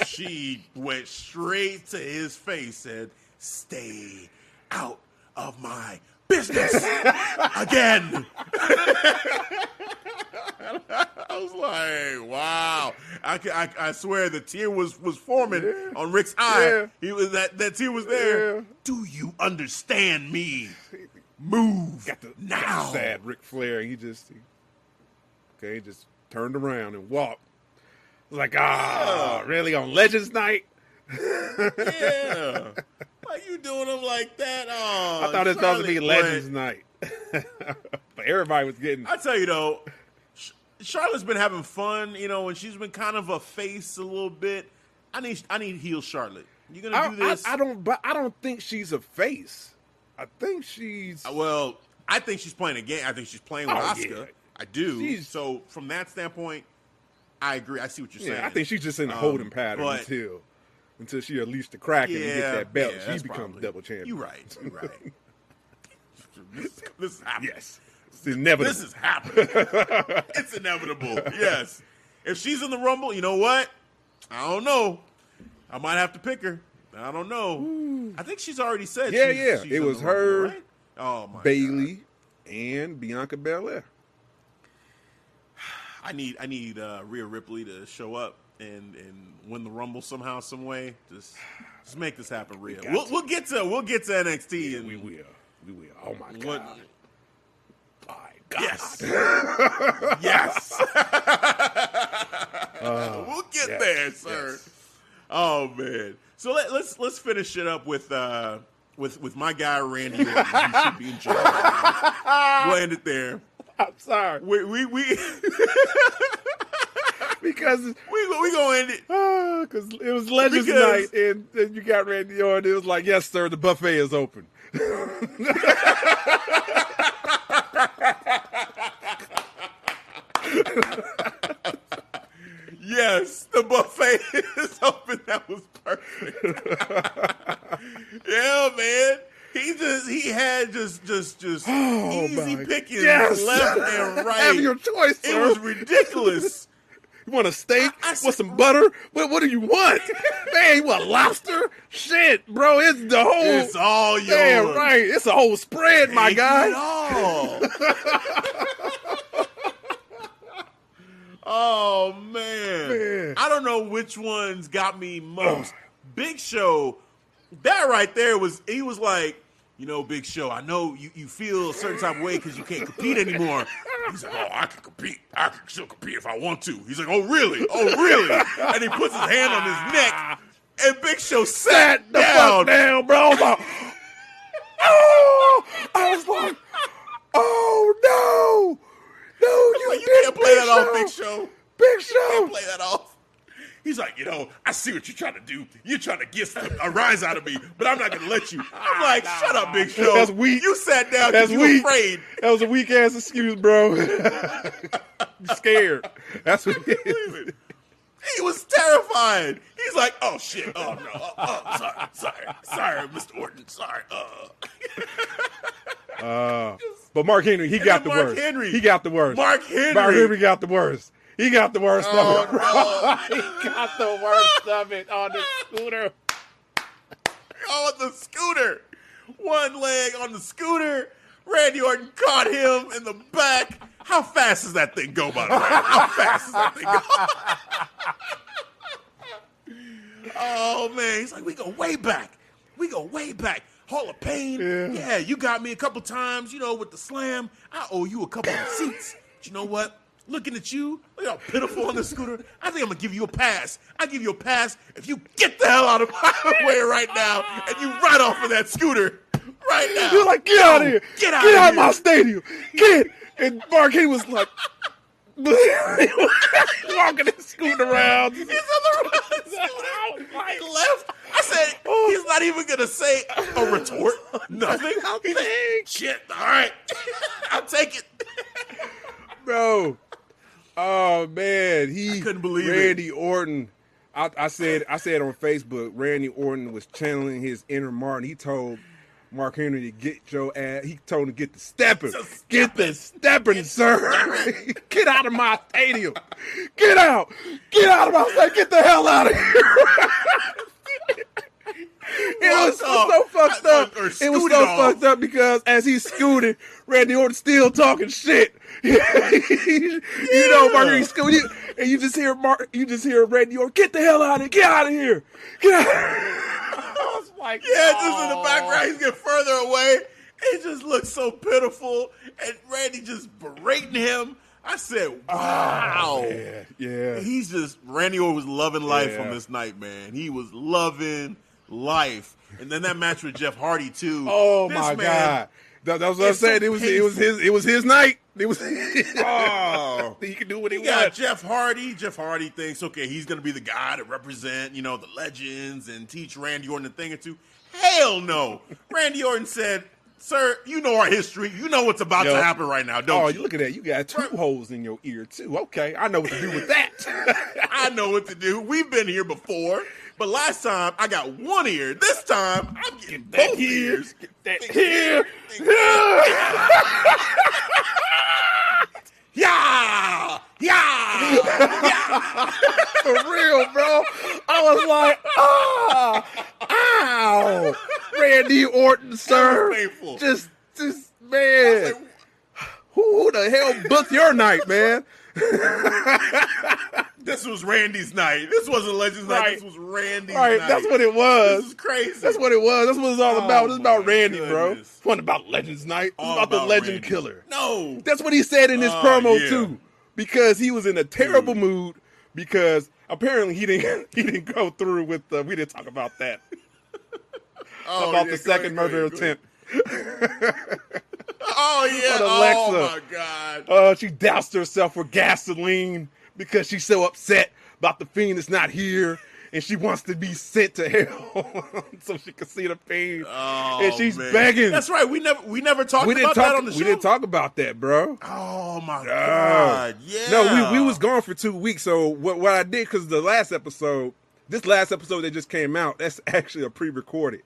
she went straight to his face and stay out of my business again. I was like, wow. I, I, I swear the tear was, was forming Yeah. on Ric's eye. Yeah. He was that, that tear was there. Yeah. Do you understand me? Move Got the now. sad Ric Flair. He just he, okay, he just turned around and walked. Like, ah, really on Legends Night? Yeah. Why you doing them like that? Oh, I thought it was supposed to be Legends Night, but everybody was getting. I tell you though, Charlotte's been having fun, you know, and she's been kind of a face a little bit. I need I need heel Charlotte. You gonna I, do this? I, I don't, but I don't think she's a face. I think she's. Well, I think she's playing a game. I think she's playing with Oh, Asuka. yeah. I do. She's- so from that standpoint, I agree. I see what you're saying. Yeah, I think she's just in a Um, holding pattern but- until until she unleashed the Kraken and gets that belt. yeah, she becomes probably- double champion. You're right. You're right. this, this is happening. Yes, it's inevitable. This is happening. it's inevitable. Yes. If she's in the Rumble, you know what? I don't know. I might have to pick her. I don't know. I think she's already said. Yeah, she's- yeah. she's It was her, right? Oh my God. Bayley and Bianca Belair. I need I need uh, Rhea Ripley to show up and and win the Rumble somehow, some way. Just just make this happen, Rhea. got We'll, we'll get to we'll get to NXT and We will. We will. Oh my god. what. God. Yes. yes. we'll get yes, there, sir. yes. Oh man. So let, let's let's finish it up with uh with with my guy Randy Orton. Should be in jail. we'll end it there. I'm sorry We we we because we we gonna end it. because it was Legends Because- Night and, and you got Randy Orton. It was like, yes, sir, the buffet is open. Yes, the buffet is open. That was perfect. yeah, man. He just he had just just just Oh, easy pickings Yes. left and right. Have your choice, it was ridiculous. You want a steak I- I with said- some butter? What, what do you want? Man, you want lobster? Shit, bro, it's the whole. it's all yours. Yeah, right. It's a whole spread, my Take guy. Oh man. Man. I don't know which ones got me most. Big Show, that right there was he was like you know, Big Show, I know you, you feel a certain type of way because you can't compete anymore. He's like, oh, I can compete. I can still compete if I want to. He's like, oh, really? Oh, really? and he puts his hand on his neck, and Big Show sat the down. fuck down, bro. I was like, oh, I was like, oh no, you, Like, you did can't play that off, Show. Big Show. Big You Show. can't play that off. He's like, you know, I see what you're trying to do. You're trying to get some, a rise out of me, but I'm not going to let you. I'm like, shut up, Big Show. That's weak. You sat down That's because you were weak. afraid. That was a weak ass excuse, bro. Scared. That's what it is. He was terrified. He's like, oh shit, oh no, oh, oh, sorry, sorry, sorry, Mr. Orton, sorry. Uh. But Mark Henry, he got the Mark worst. Henry. He got the worst. Mark Henry. Mark Henry got the worst. He got the worst Oh, of it. he got the worst of it on the scooter. on the scooter. One leg on the scooter. Randy Orton caught him in the back. How fast does that thing go, by the way? How fast does that thing go? oh, man. He's like, we go way back. We go way back. Hall of Pain. Yeah. Yeah. you got me a couple times, you know, with the slam. I owe you a couple of seats. But you know what? Looking at you, look how pitiful on the scooter. I think I'm gonna give you a pass. I give you a pass if you get the hell out of my way right now and you ride off of that scooter right now. He was like, get out of here. Get out Get of out of my stadium. Get. And Mark Henry was like, walking his scooter around. He's on the scooter. He left. I said oh. he's not even gonna say a retort. Nothing. Shit. All right. I'll take it. bro. Oh man, he couldn't believe it. Randy Orton. I, I said I said on Facebook, Randy Orton was channeling his inner Martin. He told Mark Henry to get your ass. He told him to get the stepping, get the stepping, sir. get out of my stadium. Get out. Get out of my stadium. Get the hell out of here. It was, so fucked up. it was so off. fucked up because as he's scooting, Randy Orton still talking shit. you know, Mark Henry scooting, and you just hear Mark, you just hear Randy Orton, get the hell out of here, get out of here, get out. I was like, Yeah, just in the background, he's getting further away. It just looks so pitiful, and Randy just berating him. I said, oh, "Wow." yeah, yeah. He's just Randy Orton was loving life Yeah. on this night, man. He was loving life, and then that match with Jeff Hardy too. Oh This my man- god, that, that was what I said. it was it was his it was his night. It was Oh. he could do what he He got. Jeff Hardy. Jeff Hardy thinks, okay, he's going to be the guy to represent, you know, the legends and teach Randy Orton a thing or two. Hell no. Randy Orton said, sir, you know our history. You know what's about Yo. to happen right now, don't Oh, you? you look at that! You got two holes in your ear too. Okay, I know what to do with that. I know what to do. We've been here before. But last time I got one ear. This time I'm getting both ears. that here. Yeah! Yeah! For real, bro. I was like, ah, ow, Randy Orton, sir. painful. Just, just, man. Who, who the hell booked your night, man? This was Randy's night. This wasn't Legends night. This was Randy's Right, night. that's what it was. This is crazy. That's what it was. That's what it's all about. Oh, It's about Randy, bro. goodness. It's wasn't about Legends Night. It's All about, the Legend Randy. Killer. No. That's what he said in his Oh, promo yeah. too, because he was in a terrible mood. Because apparently he didn't he didn't go through with. Uh, we didn't talk about that Oh, about yeah, the second ahead, murder ahead, go ahead. attempt. Oh yeah. Oh my god. Uh, she doused herself with gasoline because she's so upset about the fiend that's not here. And she wants to be sent to hell so she can see the pain. Oh, and she's man. begging. That's right. We never we never talked we didn't about talk. that on the show. we didn't talk about that, bro. Oh my Oh. god. Yeah. No, we, we was gone for two weeks. So what what I did because the last episode, this last episode that just came out, that's actually a pre-recorded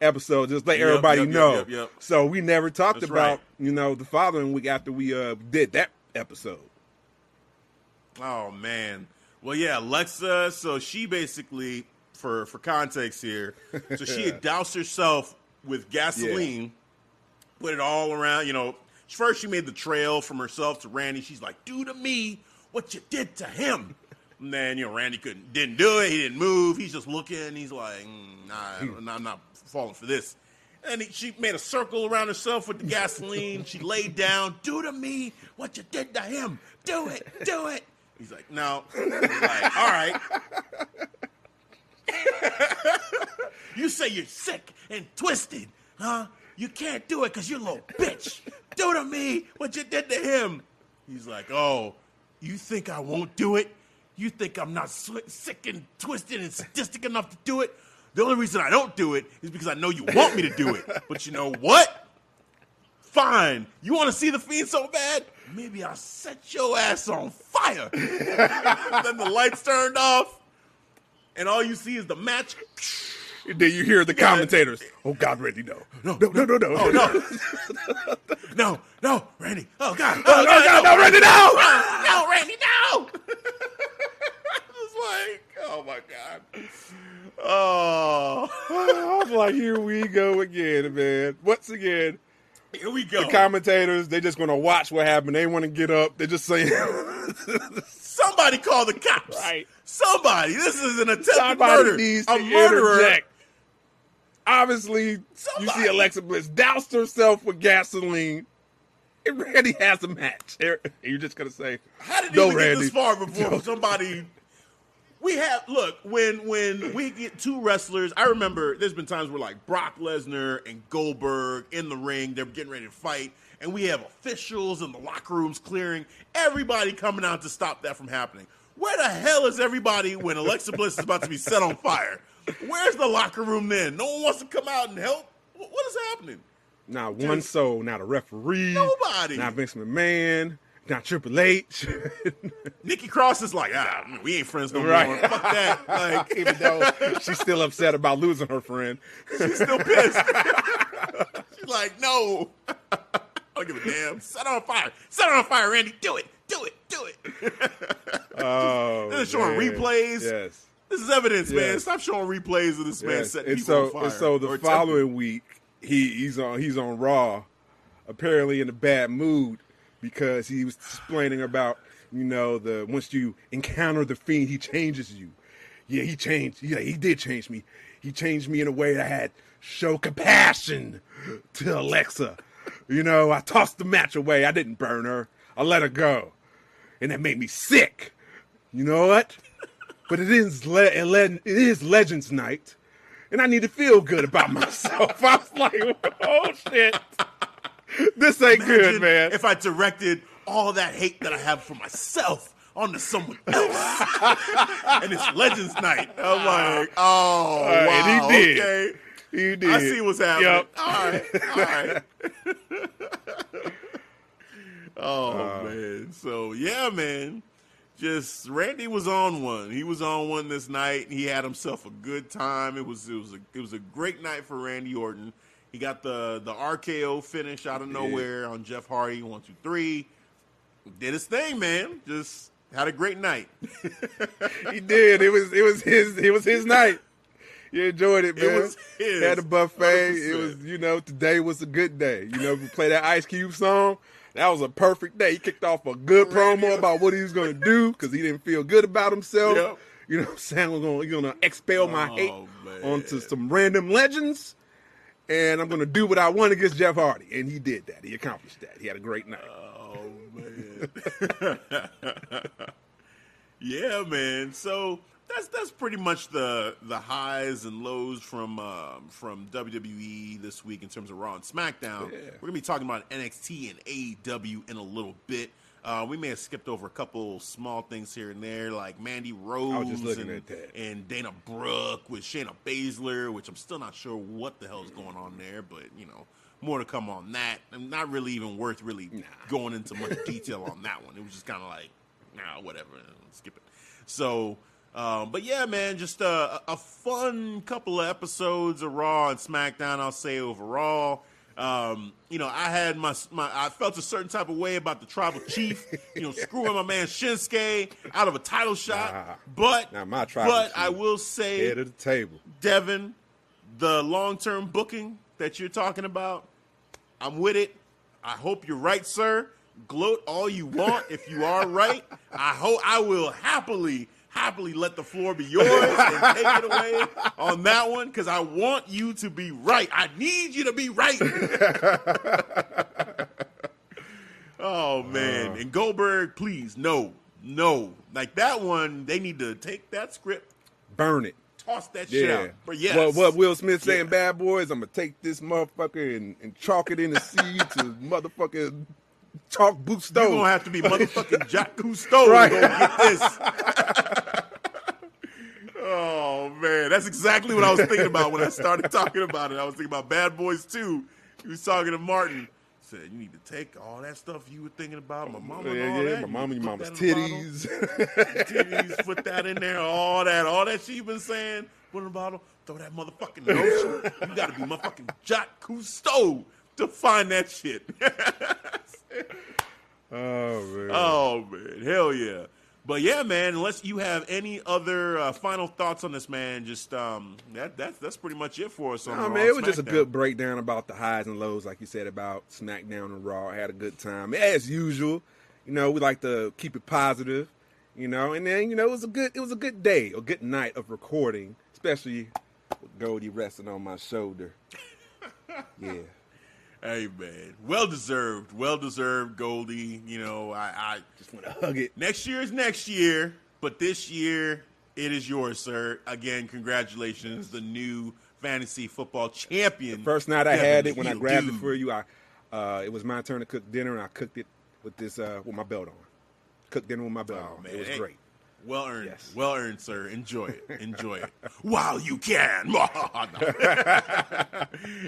episode. Just let Yep, everybody yep, yep, know. yep, yep. So we never talked That's about right. you know the following week after we uh did that episode. Oh man. Well, yeah, Alexa. So she basically, for for context here, so she had doused herself with gasoline, put it all around. You know, first she made the trail from herself to Randy. She's like, "Do to me what you did to him." And then you know, Randy couldn't didn't do it. He didn't move. He's just looking. He's like, mm, "Nah, I'm not- I'm not falling for this." And he, she made a circle around herself with the gasoline. she laid down. Do to me what you did to him. Do it. Do it. He's like, no. He's like, all right. you say you're sick and twisted, huh? You can't do it because you're a little bitch. Do to me what you did to him. He's like, oh, you think I won't do it? You think I'm not sick and twisted and sadistic enough to do it? The only reason I don't do it is because I know you want me to do it. But you know what? Fine. You want to see the fiend so bad? Maybe I'll set your ass on fire. then the lights turned off, and all you see is the match. And then you hear the commentators. Oh God, Randy, no, no, no, no, no, no, oh, no, no, no, Randy. Oh God, oh, oh God, no, no, no, Randy, no, oh, no, Randy, no. like, oh my God. Oh, I'm like, here we go again, man. Once again, here we go. The commentators, they just gonna watch what happened. They want to get up. They're just saying, somebody call the cops. Right. Somebody. This is an attempted somebody murder. Needs a murderer. Interject. Obviously, somebody. you see Alexa Bliss doused herself with gasoline. And Randy has a match. You're just gonna say, "How did no, even Randy. get this far before somebody we have look when when we get two wrestlers. I remember there's been times where like Brock Lesnar and Goldberg in the ring, they're getting ready to fight, and we have officials in the locker rooms clearing, everybody coming out to stop that from happening. Where the hell is everybody when Alexa Bliss is about to be set on fire? Where's the locker room then? No one wants to come out and help. What is happening? Not one soul, not a referee, nobody, not Vince McMahon. Not Triple H. Nikki Cross is like, ah, we ain't friends no right. more. Fuck that. Like, even though she's still upset about losing her friend, she's still pissed. she's like, no, I don't give a damn. Set her on fire. Set her on fire, Randy. Do it. Do it. Do it. oh, this is showing man. replays. Yes. This is evidence, yes. man. Stop showing replays of this yes. man setting and people so, on fire. And so the following week, he, he's on he's on Raw, apparently in a bad mood because he was explaining about you know the once you encounter the fiend, he changes you. Yeah, he changed. Yeah, he did change me. He changed me in a way that had show compassion to Alexa. You know, I tossed the match away. I didn't burn her. I let her go, and that made me sick. You know what? But it is le- it is Legends Night, and I need to feel good about myself. I was like, oh shit. this ain't Imagine good, man. If I directed all that hate that I have for myself onto someone else, and it's Legends Night, I'm like, oh, right, wow, and he did. Okay. He did. I see what's happening. Yep. All right, all right. oh uh, man, so yeah, man. Just Randy was on one. He was on one this night. He had himself a good time. It was it was a it was a great night for Randy Orton. He got the the RKO finish out of nowhere on Jeff Hardy, one, two, three. Did his thing, man. Just had a great night. he did. It was it was his it was his night. You enjoyed it, man. It was his. Had a buffet. 100%. It was, you know, today was a good day. You know, we play that Ice Cube song. That was a perfect day. He kicked off a good promo about what he was going to do because he didn't feel good about himself. Yep. You know what I'm saying? We're going to, going to expel my oh, hate man. onto some random legends and I'm going to do what I want against Jeff Hardy. And he did that. He accomplished that. He had a great night. Oh, man. yeah, man. So that's that's pretty much the the highs and lows from um, from WWE this week in terms of Raw and SmackDown. Yeah. We're gonna be talking about NXT and AEW in a little bit. Uh, we may have skipped over a couple small things here and there, like Mandy Rose and, and, Dana Brooke with Shayna Baszler, which I'm still not sure what the hell is going on there, but you know, more to come on that. I'm not really even worth really nah. going into much detail on that one. It was just kind of like, nah, whatever, skip it. So. Um, but yeah, man, just a, a fun couple of episodes of Raw and SmackDown. I'll say overall. Um, you know, I had my, my I felt a certain type of way about the tribal chief, you know, screwing my man Shinsuke out of a title shot. Nah, but not my tribal but chief. I will say head of the table. Devin, the long term booking that you're talking about, I'm with it. I hope you're right, sir. Gloat all you want if you are right. I hope I will happily happily let the floor be yours and take it away on that one because I want you to be right. I need you to be right. oh man, Uh. and Goldberg, please, no, no, like that one. They need to take that script, Burn it. toss that shit out. But yes, What, what Will Smith saying, Yeah. bad boys, I'm going to take this motherfucker and, and chalk it in the sea to motherfucking chalk boot You're gonna have to be motherfucking Jack Cousteau Right. to go get this. oh man, that's exactly what I was thinking about when I started talking about it. I was thinking about Bad Boys 2. He was talking to Martin. Said you need to take all that stuff you were thinking about, my mama, and yeah, all yeah, that. my you mama, your mama's that in a bottle. titties. titties, put that in there, all that, all that she been saying, put in a bottle, throw that motherfucking notion. You gotta be motherfucking Jack Cousteau to find that shit. oh, man. Oh man, hell yeah! But yeah, man. Unless you have any other uh, final thoughts on this, man, just um, that that's that's pretty much it for us. On No, man, it was just a good breakdown about the highs and lows, like you said about SmackDown and Raw. I had a good time as usual. You know, we like to keep it positive. You know, and then you know it was a good it was a good day, a good night of recording, especially with Goldie resting on my shoulder. Yeah, Hey man, well deserved, well deserved, Goldie. You know, I, I just want to hug it. next year is next year, but this year it is yours, sir. Again, congratulations, the new fantasy football champion. First night I had it when I grabbed Dude. it for you, I uh, it was my turn to cook dinner, and I cooked it with this uh, with my belt on. Cooked dinner with my belt Oh, on. man. It was Hey, great. Well earned. Yes. Well earned, sir. Enjoy it. Enjoy it. While you can.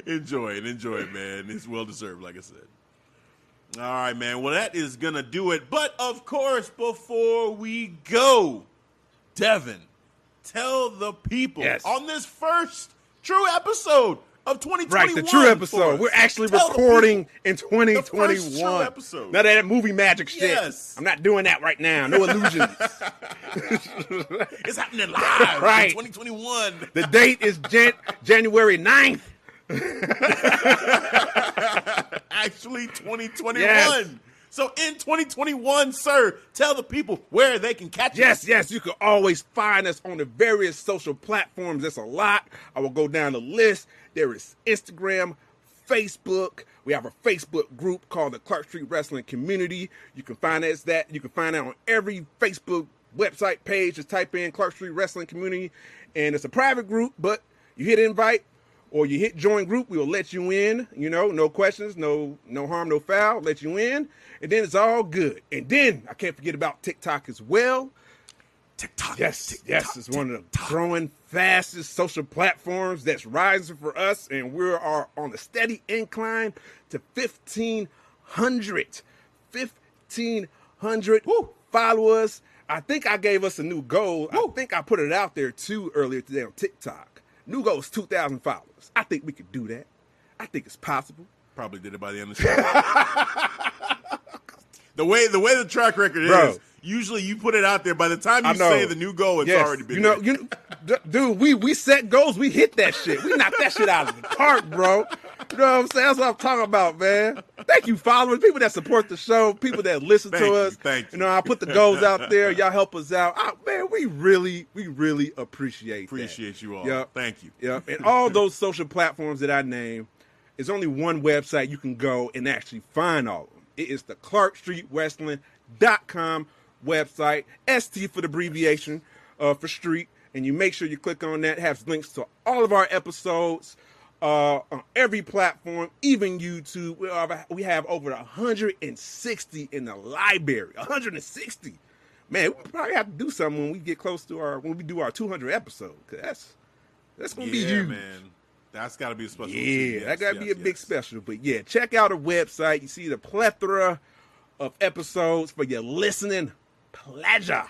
enjoy it. Enjoy it, man. It's well deserved, like I said. All right, man. Well, that is going to do it. But, of course, before we go, Devin, tell the people Yes. on this first true episode of 2021. Right, the true episode. We're actually Tell recording in 2021. first true episode. None of that movie magic shit. Yes. I'm not doing that right now. No illusions. It's happening live Right. in 2021. the date is Jan- January 9th. actually 2021. Yes. So in 2021, sir, tell the people where they can catch Yes, us. yes, yes, you can always find us on the various social platforms. That's a lot. I will go down the list. There is Instagram, Facebook. We have a Facebook group called the Clark Street Wrestling Community. You can find us that. You can find that on every Facebook website page. Just type in Clark Street Wrestling Community, and it's a private group. But you hit invite or you hit join group, we will let you in. You know, no questions, no no harm, no foul. Let you in, and then it's all good. And then I can't forget about TikTok as well. TikTok. Yes, TikTok, yes, it's one of the TikTok. growing fastest social platforms that's rising for us, and we are on a steady incline to fifteen hundred. Fifteen hundred followers. I think I gave us a new goal. I think I put it out there too earlier today on TikTok. New goal is two thousand followers. I think we could do that. I think it's possible. Probably did it by the end of the show. the way the way the track record is, usually you put it out there. By the time you say the new goal, it's Yes. already been. You know, you d- dude, we we set goals, we hit that shit. We knocked that shit out of the park, bro. You know what I'm saying? That's what I'm talking about, man. Thank you, followers, people that support the show, people that listen to you, us. thank you. You know, I put the goals out there. Y'all help us out. Ah, man, we really, we really appreciate that. appreciate you all. Yep. Thank you. Yep. And all those social platforms that I name, there's only one website you can go and actually find all of them. It is the ClarkStreetWrestling.com website. ST for the abbreviation uh, for street. And you make sure you click on that. It has links to all of our episodes uh, on every platform, even YouTube. We have, we have over 160 in the library. 160. Man, we probably have to do something when we get close to our when we do our 200 episode. Cause that's that's gonna be Yeah, huge. man. That's got to be a special. Yeah, too. that gotta Yes, be a yes, big special. But yeah, check out our website. You see the plethora of episodes for your listening pleasure.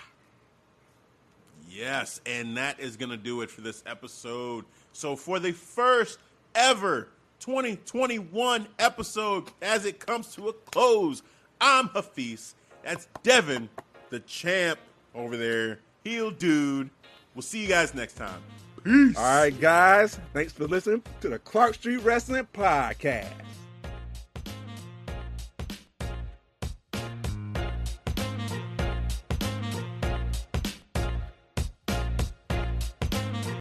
Yes, and that is going to do it for this episode. So, for the first ever 2021 episode, as it comes to a close, I'm Hafiz. That's Devin, the champ over there. Heel dude. We'll see you guys next time. Peace. All right, guys. Thanks for listening to the Clark Street Wrestling Podcast.